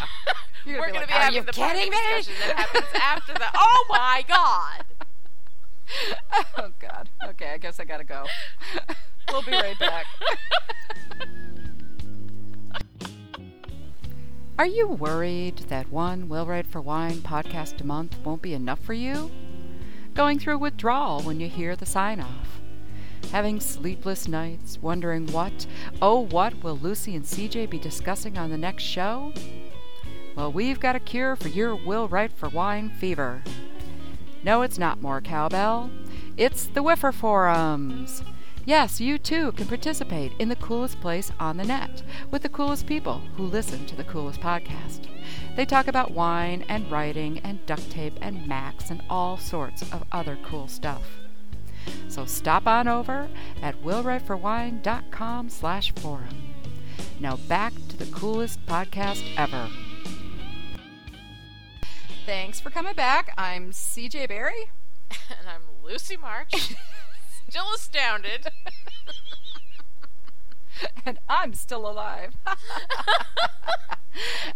You're We're be going to like, be having the kidding me? discussion that happens after the Oh my god. oh God. Okay, I guess I gotta go. we'll be right back. Are you worried that one Will Write for Wine podcast a month won't be enough for you? Going through withdrawal when you hear the sign off? Having sleepless nights, wondering what, oh, what will Lucy and CJ be discussing on the next show? Well, we've got a cure for your Will Write for Wine fever. No, it's not more cowbell. It's the Whiffer Forums. Yes, you too can participate in the coolest place on the net with the coolest people who listen to the coolest podcast. They talk about wine and writing and duct tape and Macs and all sorts of other cool stuff. So stop on over at willwriteforwine.com slash forum. Now back to the coolest podcast ever. Thanks for coming back. I'm CJ Barry. and I'm Lucy March. Still astounded. and I'm still alive.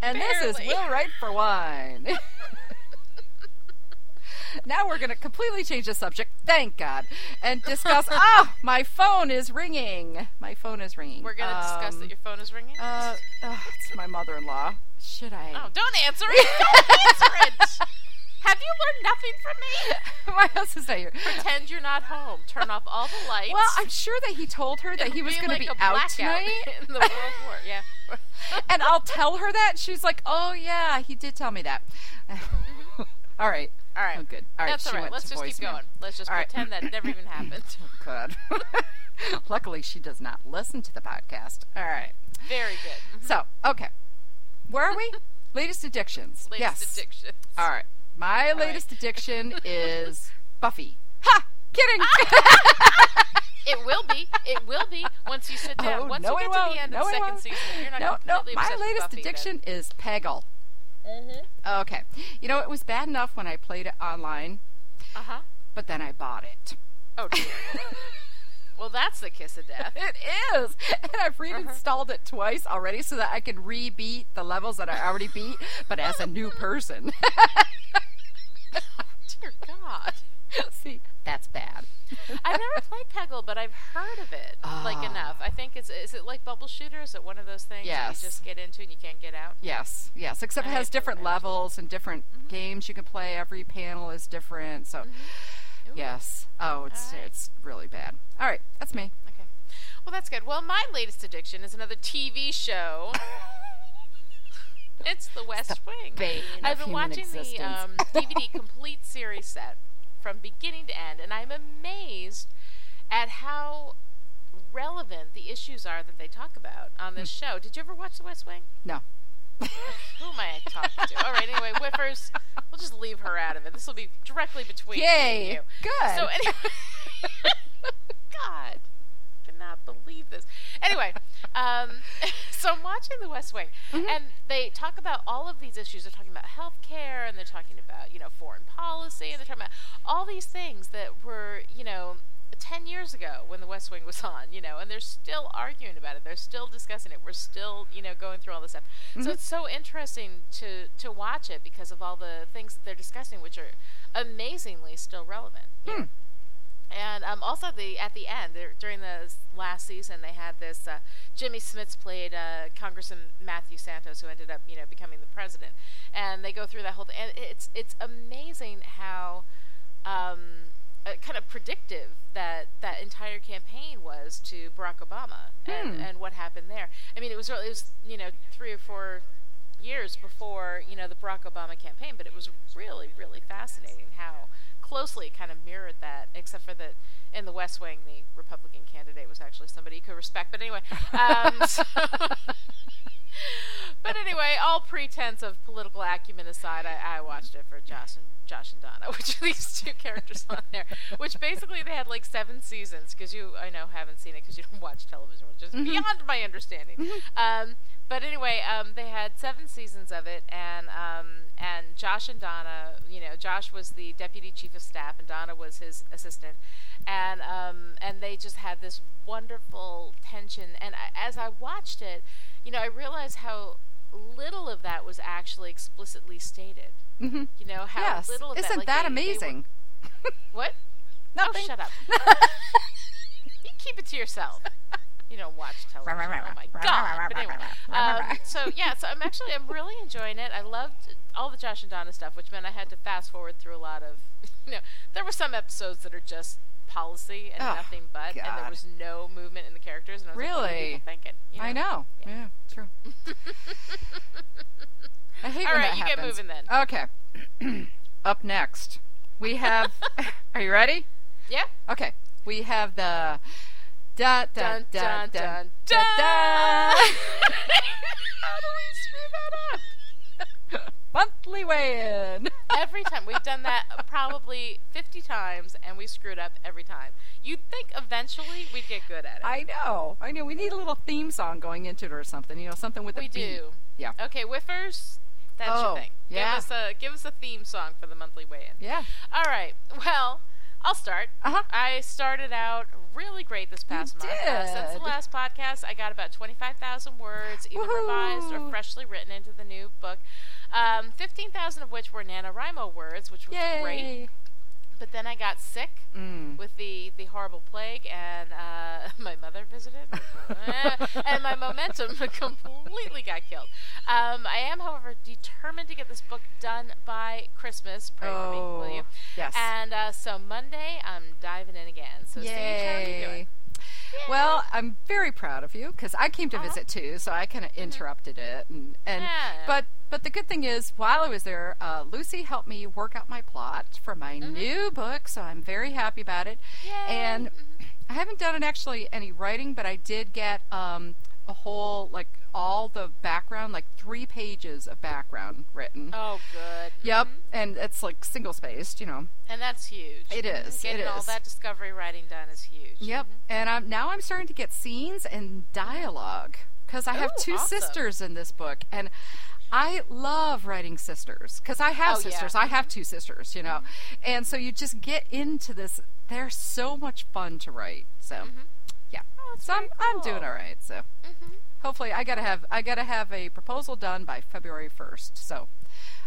and this is Barely. Will Write for Wine. now we're going to completely change the subject, thank God, and discuss. oh, my phone is ringing. My phone is ringing. We're going to discuss Um, that your phone is ringing. Uh, oh, it's my mother-in-law. Should I? oh, don't answer it. Don't answer it. Have you learned nothing from me? my husband's not here. Pretend you're not home. Turn off all the lights. Well, I'm sure that he told her that It'll he was going like to be a out tonight. in the World War. Yeah. and I'll tell her that. She's like, "Oh yeah, he did tell me that." all right. All right. Oh, good. All right. That's all right. Let's just keep voicemail. going. Let's just All right. pretend that never even happened. God. Luckily, she does not listen to the podcast. All right. Very good. Mhm. So, okay. Where are we? latest addictions. Latest yes. addictions. All right. My right. latest addiction is Buffy. Ha! Kidding. It will be. It will be once you sit down. Oh, once no, you get to the end No, of the second won't. season, you're not no, no. completely My obsessed with latest Buffy, then- addiction is Peggle. Mhm. Okay. You know, it was bad enough when I played it online, Uh huh. but then I bought it. Oh dear. Well, that's the kiss of death. It is, and I've reinstalled it twice already so that I can re-beat the levels that I already beat, but as a new person. Dear God. See, that's bad. I've never played Peggle, but I've heard of it like Ah. enough. I think it's is it like Bubble Shooter? Is it one of those things Yes. that you just get into and you can't get out? Yes, yes. Except it has different levels and different games you can play. Every panel is different. So, Ooh. yes. Oh, it's right. it's really bad. All right, that's me. Okay. Well, that's good. Well, my latest addiction is another TV show. it's The West Wing. bane I've of been watching existence. the um, DVD complete series set from beginning to end, and I'm amazed at how relevant the issues are that they talk about on this Hmm. show. Did you ever watch The West Wing? No. Who am I talking to? All right, anyway, Whiffers, we'll just leave her out of it. This will be directly between me and Yay! you. Good. So anyway, God, cannot believe this. Anyway, um, so I'm watching The West Wing, Mm-hmm. and they talk about all of these issues. They're talking about healthcare, and they're talking about you know foreign policy, and they're talking about all these things that were you know. 10 years ago when the West Wing was on, you know, and they're still arguing about it. They're still discussing it. We're still, you know, going through all this stuff. So it's so interesting to to watch it because of all the things that they're discussing which are amazingly still relevant. know. And um, also the at the end during the last season, they had this. Uh, Jimmy Smits played uh, Congressman Matthew Santos, who ended up you know becoming the president. And they go through that whole thing, and it's it's amazing how um, uh, kind of predictive that that entire campaign was to Barack Obama and, Hmm. and what happened there. I mean, it was really, it was you know three or four years before you know the Barack Obama campaign, but it was really really fascinating how closely it kind of mirrored that, except for that in the West Wing, the Republican candidate was actually somebody you could respect. But anyway, um, so- but anyway, all pretense of political acumen aside, I, I watched it for Josh and Josh and Donna, which are these two characters on there, which basically they had like seven seasons because you I know haven't seen it because you don't watch television, which is beyond my understanding. Um, but anyway, um, they had seven seasons of it, and um, and Josh and Donna, you know, Josh was the deputy chief of staff, and Donna was his assistant, and um, and they just had this wonderful tension. And I, as I watched it, you know, I realized how little of that was actually explicitly stated. Mhm. You know how Yes. little of Isn't that. like, that they- they were- amazing? what? Nothing. Oh, shut up. you keep it to yourself. You don't watch television. oh my god. But anyway, um, so yeah, so I'm actually I'm really enjoying it. I loved all the Josh and Donna stuff, which meant I had to fast forward through a lot of. You know, there were some episodes that are just policy and Oh, nothing but, and there was no movement in the characters. And I was like, what are Really? people thinking? You I know. Yeah. Yeah, true. I hate All when right, that you get happens. moving then. Okay. Up next, we have. are you ready? Yeah. Okay. We have the. Da, da, Dun da, dun da, dun da, dun. da. How do we screw that up? Monthly weigh-in. Every time we've done that probably 50 times, and we screwed up every time. You'd think eventually we'd get good at it. I know. I know. We need a little theme song going into it or something. You know, something with we a beat. do. Yeah. Okay, whiffers. That's Oh, your thing. yeah. Give us a give us a theme song for the monthly weigh-in. Yeah. All right. Well, I'll start. Uh-huh. I started out really great this past month. Uh, since the last podcast, I got about 25,000 words, either revised or freshly written into the new book. Um, 15,000 of which were NaNoWriMo words, which was great. Yay. But then I got sick Mm. with the, the horrible plague, and uh, my mother visited, and my momentum completely got killed. Um, I am, however, determined to get this book done by Christmas. Pray for me, will you? Oh, yes. And uh, so Monday, I'm diving in again. So are you doing? Yay. Well, I'm very proud of you because I came to Uh-huh. visit too, so I kind of interrupted it. And, and Yeah. but but the good thing is, while I was there, uh, Lucy helped me work out my plot for my new book, so I'm very happy about it. Mm-hmm. Yay. And I haven't done actually any writing, but I did get um, a whole like all the background, like three pages of background written. Oh, good. Yep, Mhm. and it's like single spaced, you know. And that's huge. It Mhm. is, it Getting all is. that discovery writing done is huge. Yep. Mhm. And I'm now I'm starting to get scenes and dialogue because I have Ooh, two awesome. sisters in this book, and I love writing sisters because I have Oh, yeah. sisters. I have two sisters, you know, and so you just get into this. They're so much fun to write. So, yeah. so I'm, very I'm doing all right. So, hopefully, I gotta have I gotta have a proposal done by February first. So,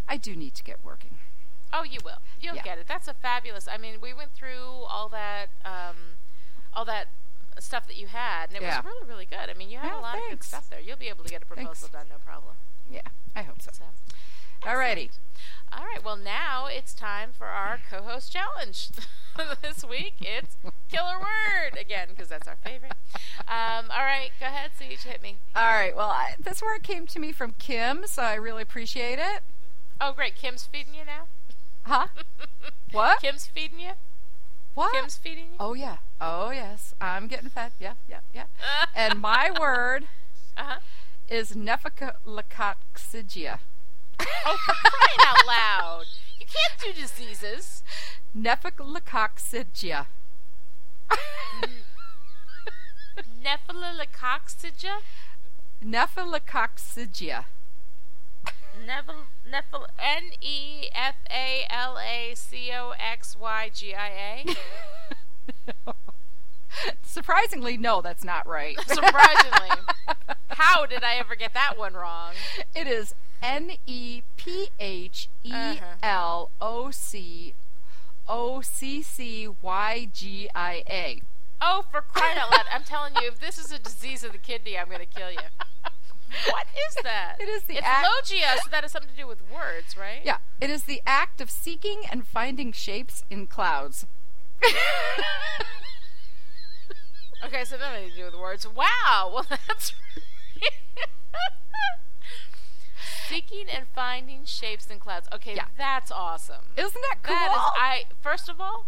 I do need to get working. Oh, you will. You'll Yeah. get it. That's a fabulous. I mean, we went through all that, um, all that stuff that you had, and it Yeah. was really, really good. I mean, you have Yeah, a lot of good stuff there. You'll be able to get a proposal Thanks. done, no problem. Yeah, I hope so. So, Alrighty. all right. Well, now it's time for our co-host challenge. this week it's killer word again because that's our favorite. Um, all right, go ahead, CJ, hit me. All right. Well, I, this word came to me from Kim, so I really appreciate it. Oh, great. Kim's feeding you now. Huh? what? Kim's feeding you. What? Kim's feeding you. Oh yeah. Oh yes. I'm getting fed. Yeah, yeah, yeah. and my word Uh huh. is nephelococcygia. Oh, for crying out loud! You can't do diseases. Nephilocoxigia. Nephilicoxigia? Nephilocoxigia. Nephil, nephil, N E F A L A C O X Y G I A. Surprisingly, no, that's not right. Surprisingly. How did I ever get that one wrong? it is N E P H E L O C O C C Y G I A. Oh, for crying out loud. I'm telling you, if this is a disease of the kidney, I'm going to kill you. What is that? It is the It's act- logia, so that has something to do with words, right? Yeah, it is the act of seeking and finding shapes in clouds. Okay, so nothing to do with words. Wow. Well, that's seeking and finding shapes in clouds. Okay, Yeah. that's awesome. Isn't that cool? That is. I first of all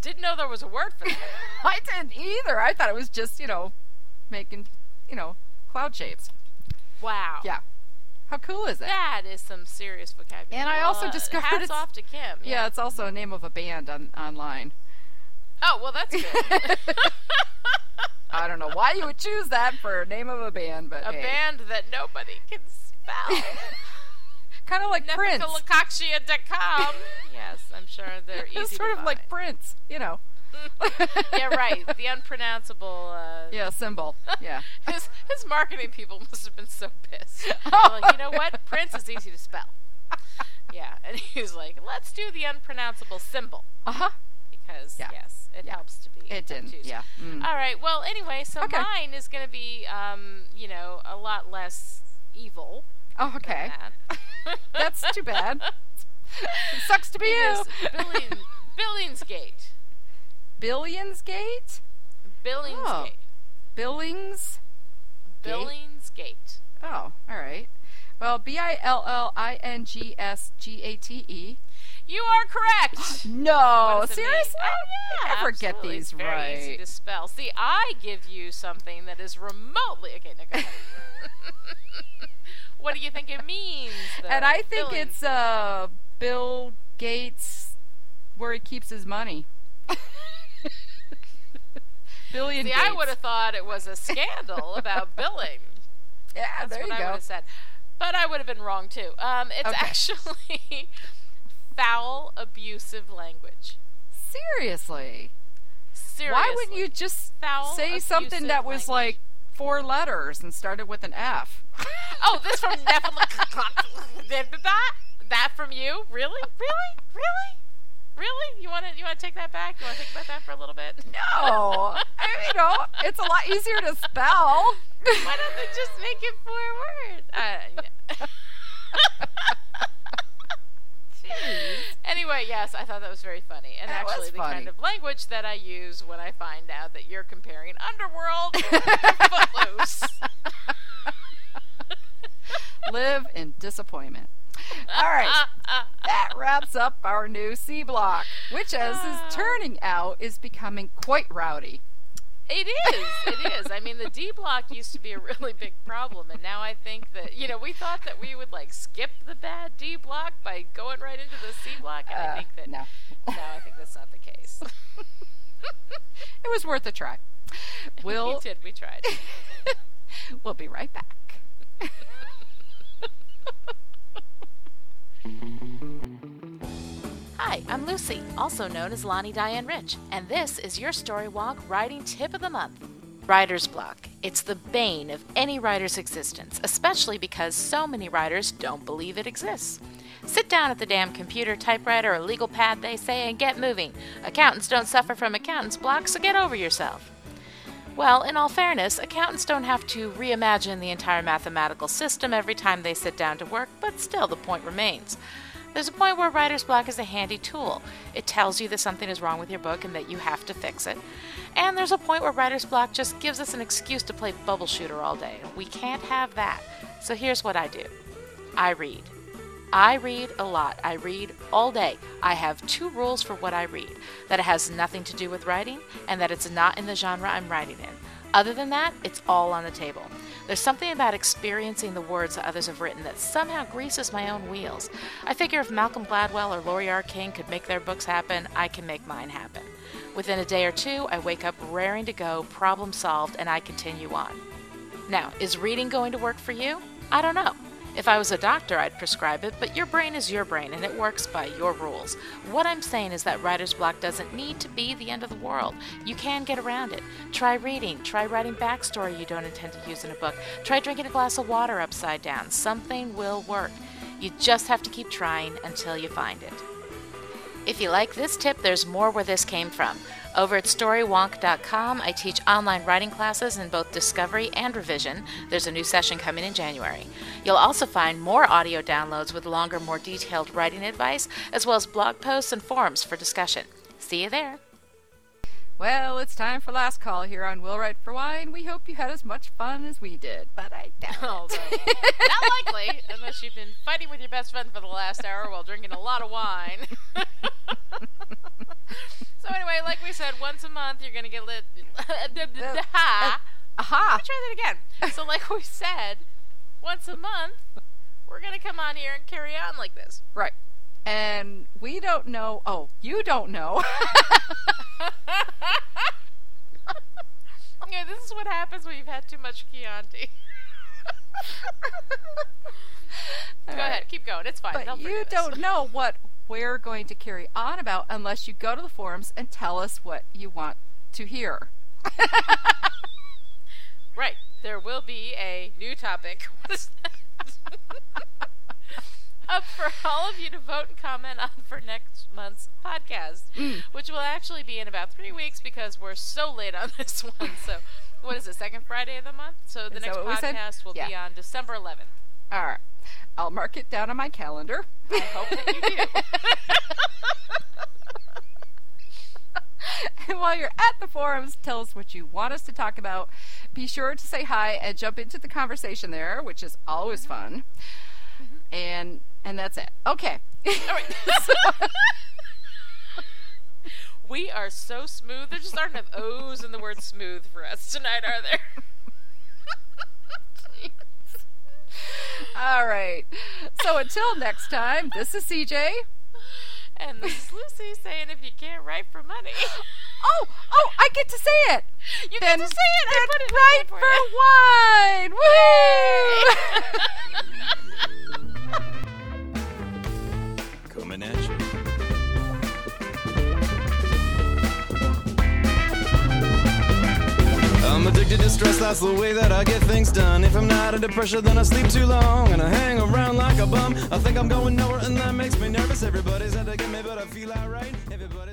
didn't know there was a word for that. I didn't either. I thought it was just, you know, making, you know, cloud shapes. Wow. Yeah. How cool is that? That is some serious vocabulary. And I also Well, discovered hats it's- off to Kim. Yeah, it's also a name of a band on online. Oh well, that's good. I don't know why you would choose that for a name of a band, but a hey. band that nobody can kind of like Prince. Nephilicoxia.com. yes, I'm sure they're easy. It's to sort of like. Prince, you know. yeah, right. The unpronounceable. Uh, Yeah, symbol. Yeah. His his marketing people must have been so pissed. Oh. like, you know what? Prince is easy to spell. Yeah, and he was like, let's do the unpronounceable symbol Uh huh. because Yeah. yes, it Yeah. helps to be. It didn't. Yeah. Mm. All right. Well, anyway, so Okay. mine is going to be, um, you know, a lot less evil. Oh, okay. that. That's too bad. It sucks to be It you. Billion, Billingsgate. Billionsgate? Billingsgate. Oh. Billings? Gate? Billingsgate. Oh, all right. Well, B I L L I N G S G A T E. You are correct. No, What does it mean? seriously? Oh, yeah, I never get these it's very easy to spell. See, I give you something that is remotely okay. No, what do you think it means? though? And I think Billings- it's uh, Bill Gates where he keeps his money. Billion See, Gates. I would have thought it was a scandal about billing. Yeah, That's there what you I would go. have said. But I would have been wrong too. Um, it's Okay. actually foul, abusive language. Seriously. Seriously. Why wouldn't you just Foul, say something that was language. like four letters and started with an F? Oh, this from Nephilim. that from you? Really? Really? Really? Really? You want to you want to take that back? You want to think about that for a little bit? No, I mean, you know, it's a lot easier to spell. Why don't they just make it four words? Uh, yeah. anyway, yes, I thought that was very funny, and That actually the funny. kind of language that I use when I find out that you're comparing Underworld to Footloose. Live in disappointment. All right, that wraps up our new C block, which, as Ah. is turning out, is becoming quite rowdy. It is. It is. I mean, the D block used to be a really big problem, and now I think that you know we thought that we would like skip the bad D block by going right into the C block, and I Uh, think that no. no, I think that's not the case. It was worth a try. we We'll did. We tried. we'll be right back. I'm Lucy, also known as Lonnie Diane Rich, and this is your StoryWonk Writing Tip of the Month. Writer's block. It's the bane of any writer's existence, especially because so many writers don't believe it exists. Sit down at the damn computer, typewriter, or legal pad, they say, and get moving. Accountants don't suffer from accountant's block, so get over yourself. Well, in all fairness, accountants don't have to reimagine the entire mathematical system every time they sit down to work, but still the point remains. There's a point where writer's block is a handy tool. It tells you that something is wrong with your book and that you have to fix it. And there's a point where writer's block just gives us an excuse to play bubble shooter all day. We can't have that. So here's what I do I read. I read a lot. I read all day. I have two rules for what I read that it has nothing to do with writing and that it's not in the genre I'm writing in. Other than that, it's all on the table. There's something about experiencing the words that others have written that somehow greases my own wheels. I figure if Malcolm Gladwell or Laurie R. King could make their books happen, I can make mine happen. Within a day or two, I wake up raring to go, problem solved, and I continue on. Now, is reading going to work for you? I don't know. If I was a doctor, I'd prescribe it, but your brain is your brain and it works by your rules. What I'm saying is that writer's block doesn't need to be the end of the world. You can get around it. Try reading, try writing backstory you don't intend to use in a book, try drinking a glass of water upside down. Something will work. You just have to keep trying until you find it. If you like this tip, there's more where this came from. Over at storywonk.com, I teach online writing classes in both discovery and revision. There's a new session coming in January. You'll also find more audio downloads with longer, more detailed writing advice, as well as blog posts and forums for discussion. See you there. Well, it's time for last call here on Will Write for Wine. We hope you had as much fun as we did, but I doubt it. Oh, not likely, unless you've been fighting with your best friend for the last hour while drinking a lot of wine. so anyway, like we said, once a month you're gonna get lit. Ha! Uh, uh, Aha! Let me try that again. So, like we said, once a month we're gonna come on here and carry on like this. Right. And we don't know. Oh, you don't know. Yeah, this is what happens when you've had too much Chianti. Go ahead, keep going. It's fine. But you don't know what we're going to carry on about unless you go to the forums and tell us what you want to hear. Right. There will be a new topic. What is that? Up for all of you to vote and comment on for next month's podcast, Mm. which will actually be in about three weeks because we're so late on this one. So, what is it, second Friday of the month? So, the Is next what we said? podcast will be on December 11th. All right. I'll mark it down on my calendar. I hope that you do. And while you're at the forums, tell us what you want us to talk about. Be sure to say hi and jump into the conversation there, which is always fun. And and that's it. Okay. All right. we are so smooth. There just aren't enough O's in the word smooth for us tonight, are there? All right. So until next time, this is CJ. And this is Lucy saying if you can't write for money. Oh, oh, I get to say it. You then, get to say it. I then put it in right there for wine. Woo! Coming at you. I'm addicted to stress, that's the way that I get things done. If I'm not under pressure, then I sleep too long and I hang around like a bum. I think I'm going nowhere, and that makes me nervous. Everybody's out to get me, but I feel alright. Everybody's